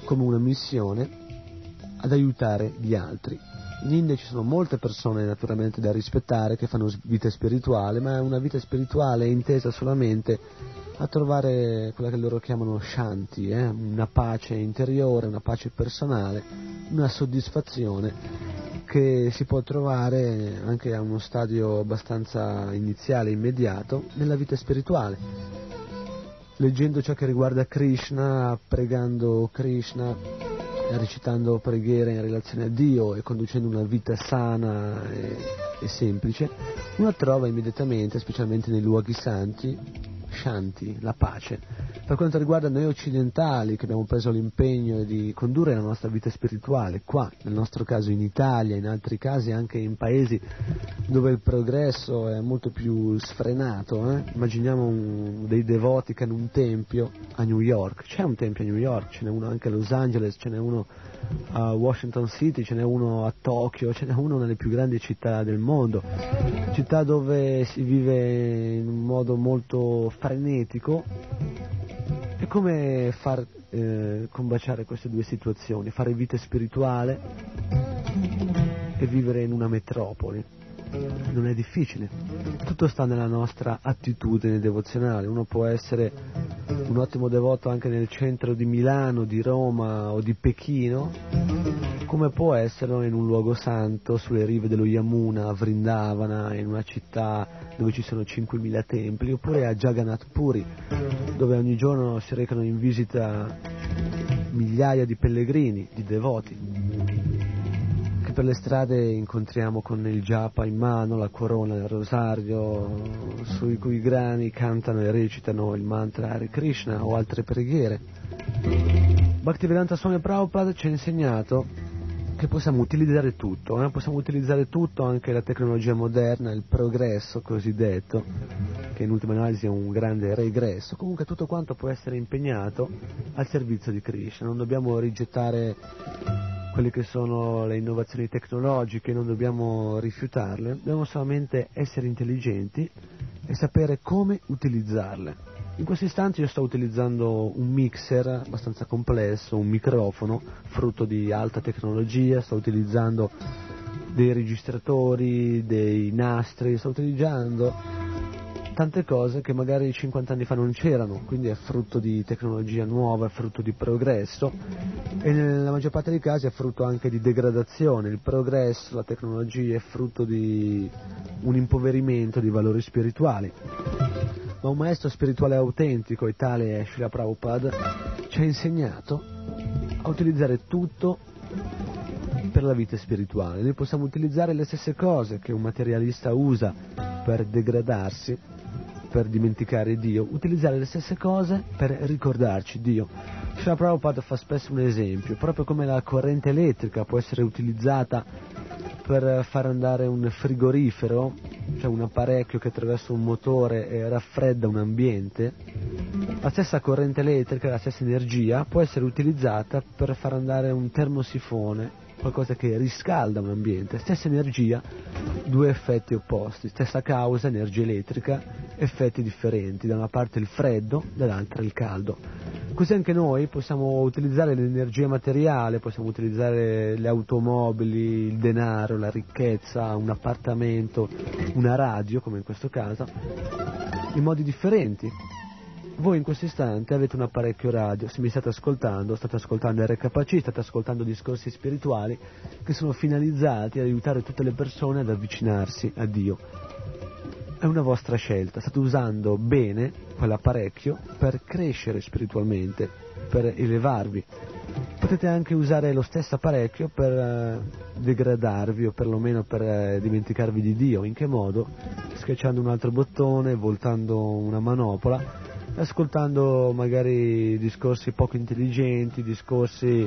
come una missione ad aiutare gli altri. In India ci sono molte persone naturalmente da rispettare che fanno vita spirituale, ma è una vita spirituale intesa solamente a trovare quella che loro chiamano shanti, eh? una pace interiore, una pace personale, una soddisfazione che si può trovare anche a uno stadio abbastanza iniziale, immediato, nella vita spirituale. Leggendo ciò che riguarda Krishna, pregando Krishna, recitando preghiere in relazione a Dio e conducendo una vita sana e, e semplice, uno trova immediatamente, specialmente nei luoghi santi, Shanti, la pace. Per quanto riguarda noi occidentali che abbiamo preso l'impegno di condurre la nostra vita spirituale, qua, nel nostro caso in Italia, in altri casi anche in paesi dove il progresso è molto più sfrenato, eh? immaginiamo un, dei devoti che hanno un tempio a New York, c'è un tempio a New York, ce n'è uno anche a Los Angeles, ce n'è uno a Washington City, ce n'è uno a Tokyo, ce n'è uno nelle più grandi città del mondo, città dove si vive in un modo molto frenetico. E come far eh, combaciare queste due situazioni? Fare vita spirituale e vivere in una metropoli. Non è difficile, tutto sta nella nostra attitudine devozionale, uno può essere un ottimo devoto anche nel centro di Milano, di Roma o di Pechino, come può esserlo in un luogo santo sulle rive dello Yamuna, a Vrindavana, in una città dove ci sono 5.000 templi, oppure a Jagannath Puri, dove ogni giorno si recano in visita migliaia di pellegrini, di devoti che per le strade incontriamo con il japa in mano, la corona, il rosario, sui cui grani cantano e recitano il mantra Hare Krishna o altre preghiere. Bhaktivedanta Swami Prabhupada ci ha insegnato che possiamo utilizzare tutto, eh? possiamo utilizzare tutto, anche la tecnologia moderna, il progresso cosiddetto, che in ultima analisi è un grande regresso, comunque tutto quanto può essere impegnato al servizio di Krishna, non dobbiamo rigettare quelle che sono le innovazioni tecnologiche, non dobbiamo rifiutarle, dobbiamo solamente essere intelligenti e sapere come utilizzarle. In questo istante io sto utilizzando un mixer abbastanza complesso, un microfono frutto di alta tecnologia, sto utilizzando dei registratori, dei nastri, sto utilizzando tante cose che magari 50 anni fa non c'erano, quindi è frutto di tecnologia nuova, è frutto di progresso e nella maggior parte dei casi è frutto anche di degradazione, il progresso, la tecnologia è frutto di un impoverimento di valori spirituali. Ma un maestro spirituale autentico, e tale è Srila Prabhupada, ci ha insegnato a utilizzare tutto per la vita spirituale. Noi possiamo utilizzare le stesse cose che un materialista usa per degradarsi per dimenticare Dio, utilizzare le stesse cose per ricordarci Dio. Srila Prabhupada fa spesso un esempio, proprio come la corrente elettrica può essere utilizzata per far andare un frigorifero, cioè un apparecchio che attraverso un motore raffredda un ambiente, la stessa corrente elettrica, la stessa energia può essere utilizzata per far andare un termosifone qualcosa che riscalda un ambiente, stessa energia, due effetti opposti, stessa causa, energia elettrica, effetti differenti, da una parte il freddo, dall'altra il caldo. Così anche noi possiamo utilizzare l'energia materiale, possiamo utilizzare le automobili, il denaro, la ricchezza, un appartamento, una radio, come in questo caso, in modi differenti voi in questo istante avete un apparecchio radio, se mi state ascoltando, state ascoltando RKC, state ascoltando discorsi spirituali che sono finalizzati ad aiutare tutte le persone ad avvicinarsi a Dio. È una vostra scelta, state usando bene quell'apparecchio per crescere spiritualmente, per elevarvi. Potete anche usare lo stesso apparecchio per eh, degradarvi o perlomeno per eh, dimenticarvi di Dio. In che modo? Schiacciando un altro bottone, voltando una manopola ascoltando magari discorsi poco intelligenti, discorsi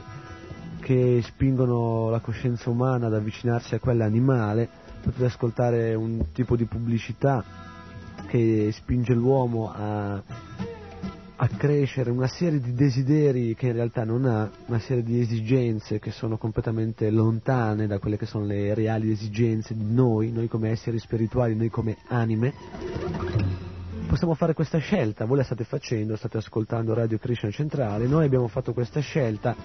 che spingono la coscienza umana ad avvicinarsi a quella animale, potete ascoltare un tipo di pubblicità che spinge l'uomo a, accrescere una serie di desideri che in realtà non ha, una serie di esigenze che sono completamente lontane da quelle che sono le reali esigenze di noi, noi come esseri spirituali, noi come anime, possiamo fare questa scelta, voi la state facendo, state ascoltando Radio Krishna Centrale, noi abbiamo fatto questa scelta,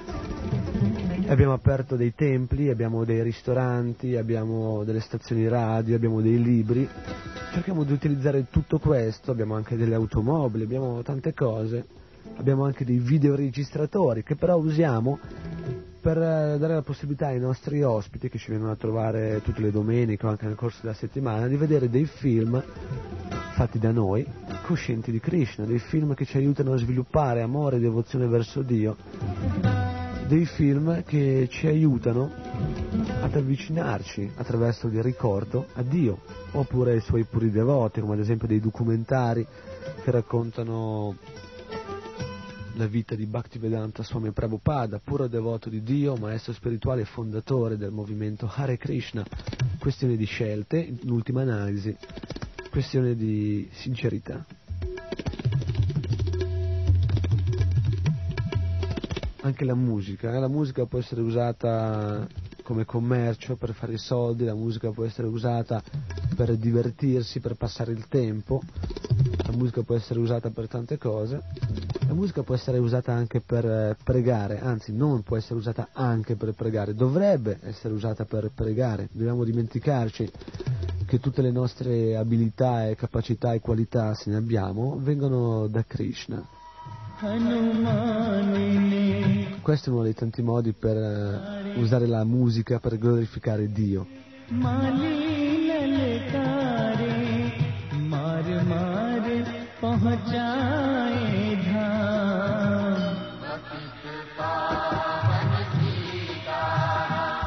abbiamo aperto dei templi, abbiamo dei ristoranti, abbiamo delle stazioni radio, abbiamo dei libri, cerchiamo di utilizzare tutto questo, abbiamo anche delle automobili, abbiamo tante cose, abbiamo anche dei videoregistratori che però usiamo per eh, dare la possibilità ai nostri ospiti che ci vengono a trovare tutte le domeniche o anche nel corso della settimana di vedere dei film fatti da noi, coscienti di Krishna, dei film che ci aiutano a sviluppare amore e devozione verso Dio, dei film che ci aiutano ad avvicinarci attraverso il ricordo a Dio, oppure ai suoi puri devoti, come ad esempio dei documentari che raccontano la vita di Bhaktivedanta Swami Prabhupada, puro devoto di Dio, maestro spirituale e fondatore del movimento Hare Krishna. Questione di scelte, in ultima analisi, questione di sincerità. Anche la musica, eh, la musica può essere usata come commercio per fare i soldi, la musica può essere usata per divertirsi, per passare il tempo, la musica può essere usata per tante cose, la musica può essere usata anche per eh, pregare, anzi non può essere usata anche per pregare, dovrebbe essere usata per pregare, dobbiamo dimenticarci che tutte le nostre abilità e capacità e qualità, se ne abbiamo, vengono da Krishna. Questo è uno dei tanti modi per eh, usare la musica per glorificare Dio.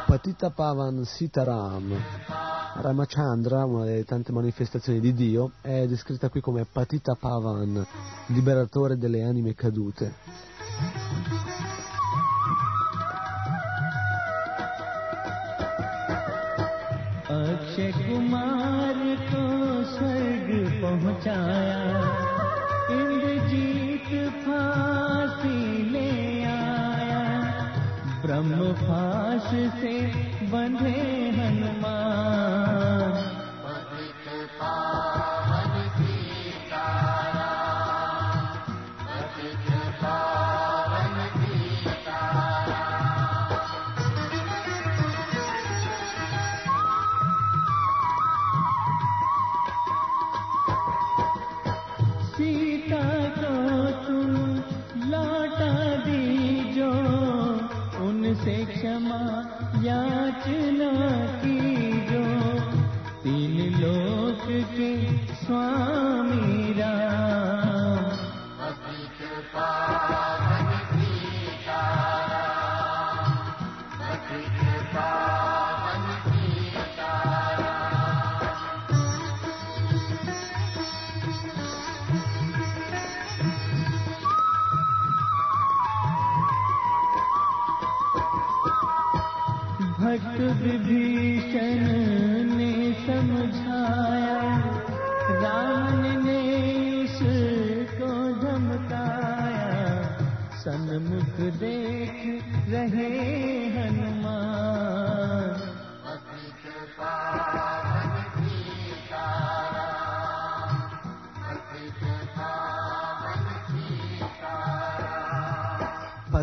Patita Pavan Sitaram. Ramachandra, una delle tante manifestazioni di Dio, è descritta qui come Patita Pavan, liberatore delle anime cadute. Akshay कुमार को स्वर्ग पहुंचाया इंद्रजीत फांसी ले आया ब्रह्म फांस से बंधे Hanuman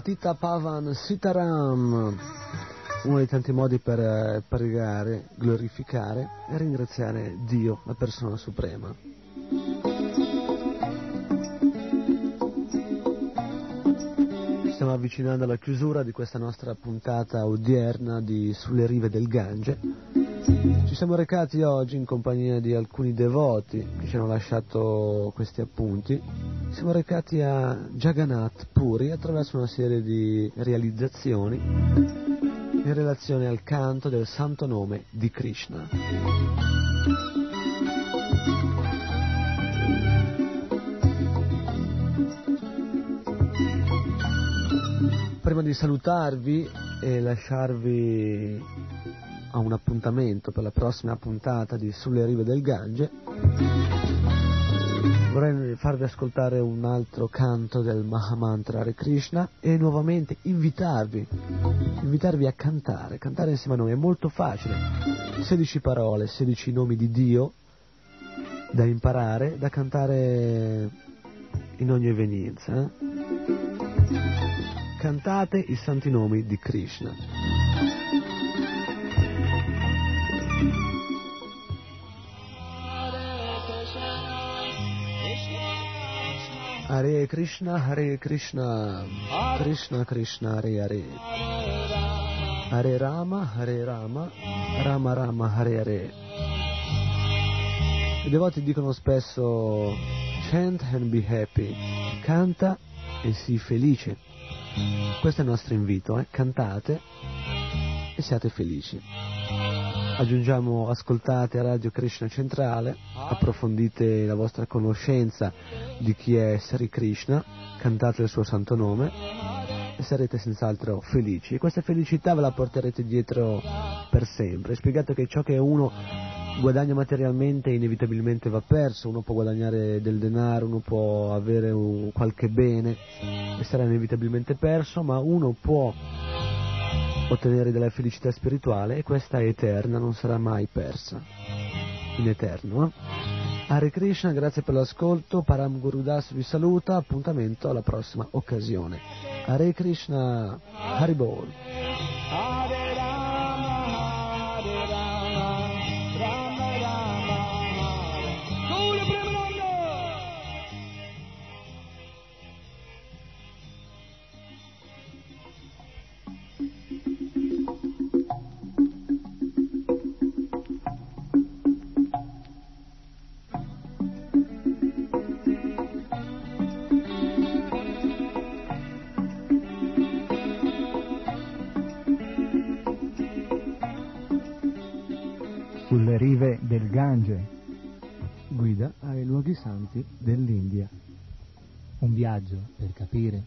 Patita Pavan Sitaram, uno dei tanti modi per eh, pregare, glorificare e ringraziare Dio, la persona suprema. Stiamo avvicinando alla chiusura di questa nostra puntata odierna di Sulle rive del Gange. Ci siamo recati oggi in compagnia di alcuni devoti che ci hanno lasciato questi appunti. Siamo recati a Jagannath Puri attraverso una serie di realizzazioni in relazione al canto del santo nome di Krishna. Prima di salutarvi e lasciarvi a un appuntamento per la prossima puntata di Sulle rive del Gange, vorrei farvi ascoltare un altro canto del Mahamantra Hare Krishna e nuovamente invitarvi, invitarvi a cantare, cantare insieme a noi, è molto facile, 16 parole, 16 nomi di Dio da imparare, da cantare in ogni evenienza. eh. Cantate i santi nomi di Krishna. Hare Krishna, Hare Krishna, Krishna Krishna, Hare Hare. Hare Rama, Hare Rama, Rama Rama, Hare Hare. I devoti dicono spesso chant and be happy, canta e sii felice. Questo è il nostro invito, eh? cantate e siate felici. Aggiungiamo, ascoltate Radio Krishna Centrale, approfondite la vostra conoscenza di chi è Sri Krishna, cantate il suo santo nome e sarete senz'altro felici. E questa felicità ve la porterete dietro per sempre. Spiegate che ciò che uno guadagna materialmente inevitabilmente va perso, uno può guadagnare del denaro, uno può avere un- qualche bene e sarà inevitabilmente perso, ma uno può ottenere della felicità spirituale e questa è eterna, non sarà mai persa. In eterno. eh? Hare Krishna, grazie per l'ascolto, Param Gurudas vi saluta, appuntamento alla prossima occasione. Hare Krishna, Haribol. Rive del Gange. Guida ai luoghi santi dell'India. Un viaggio per capire.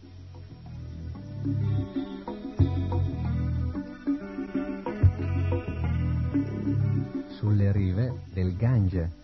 Sulle rive del Gange.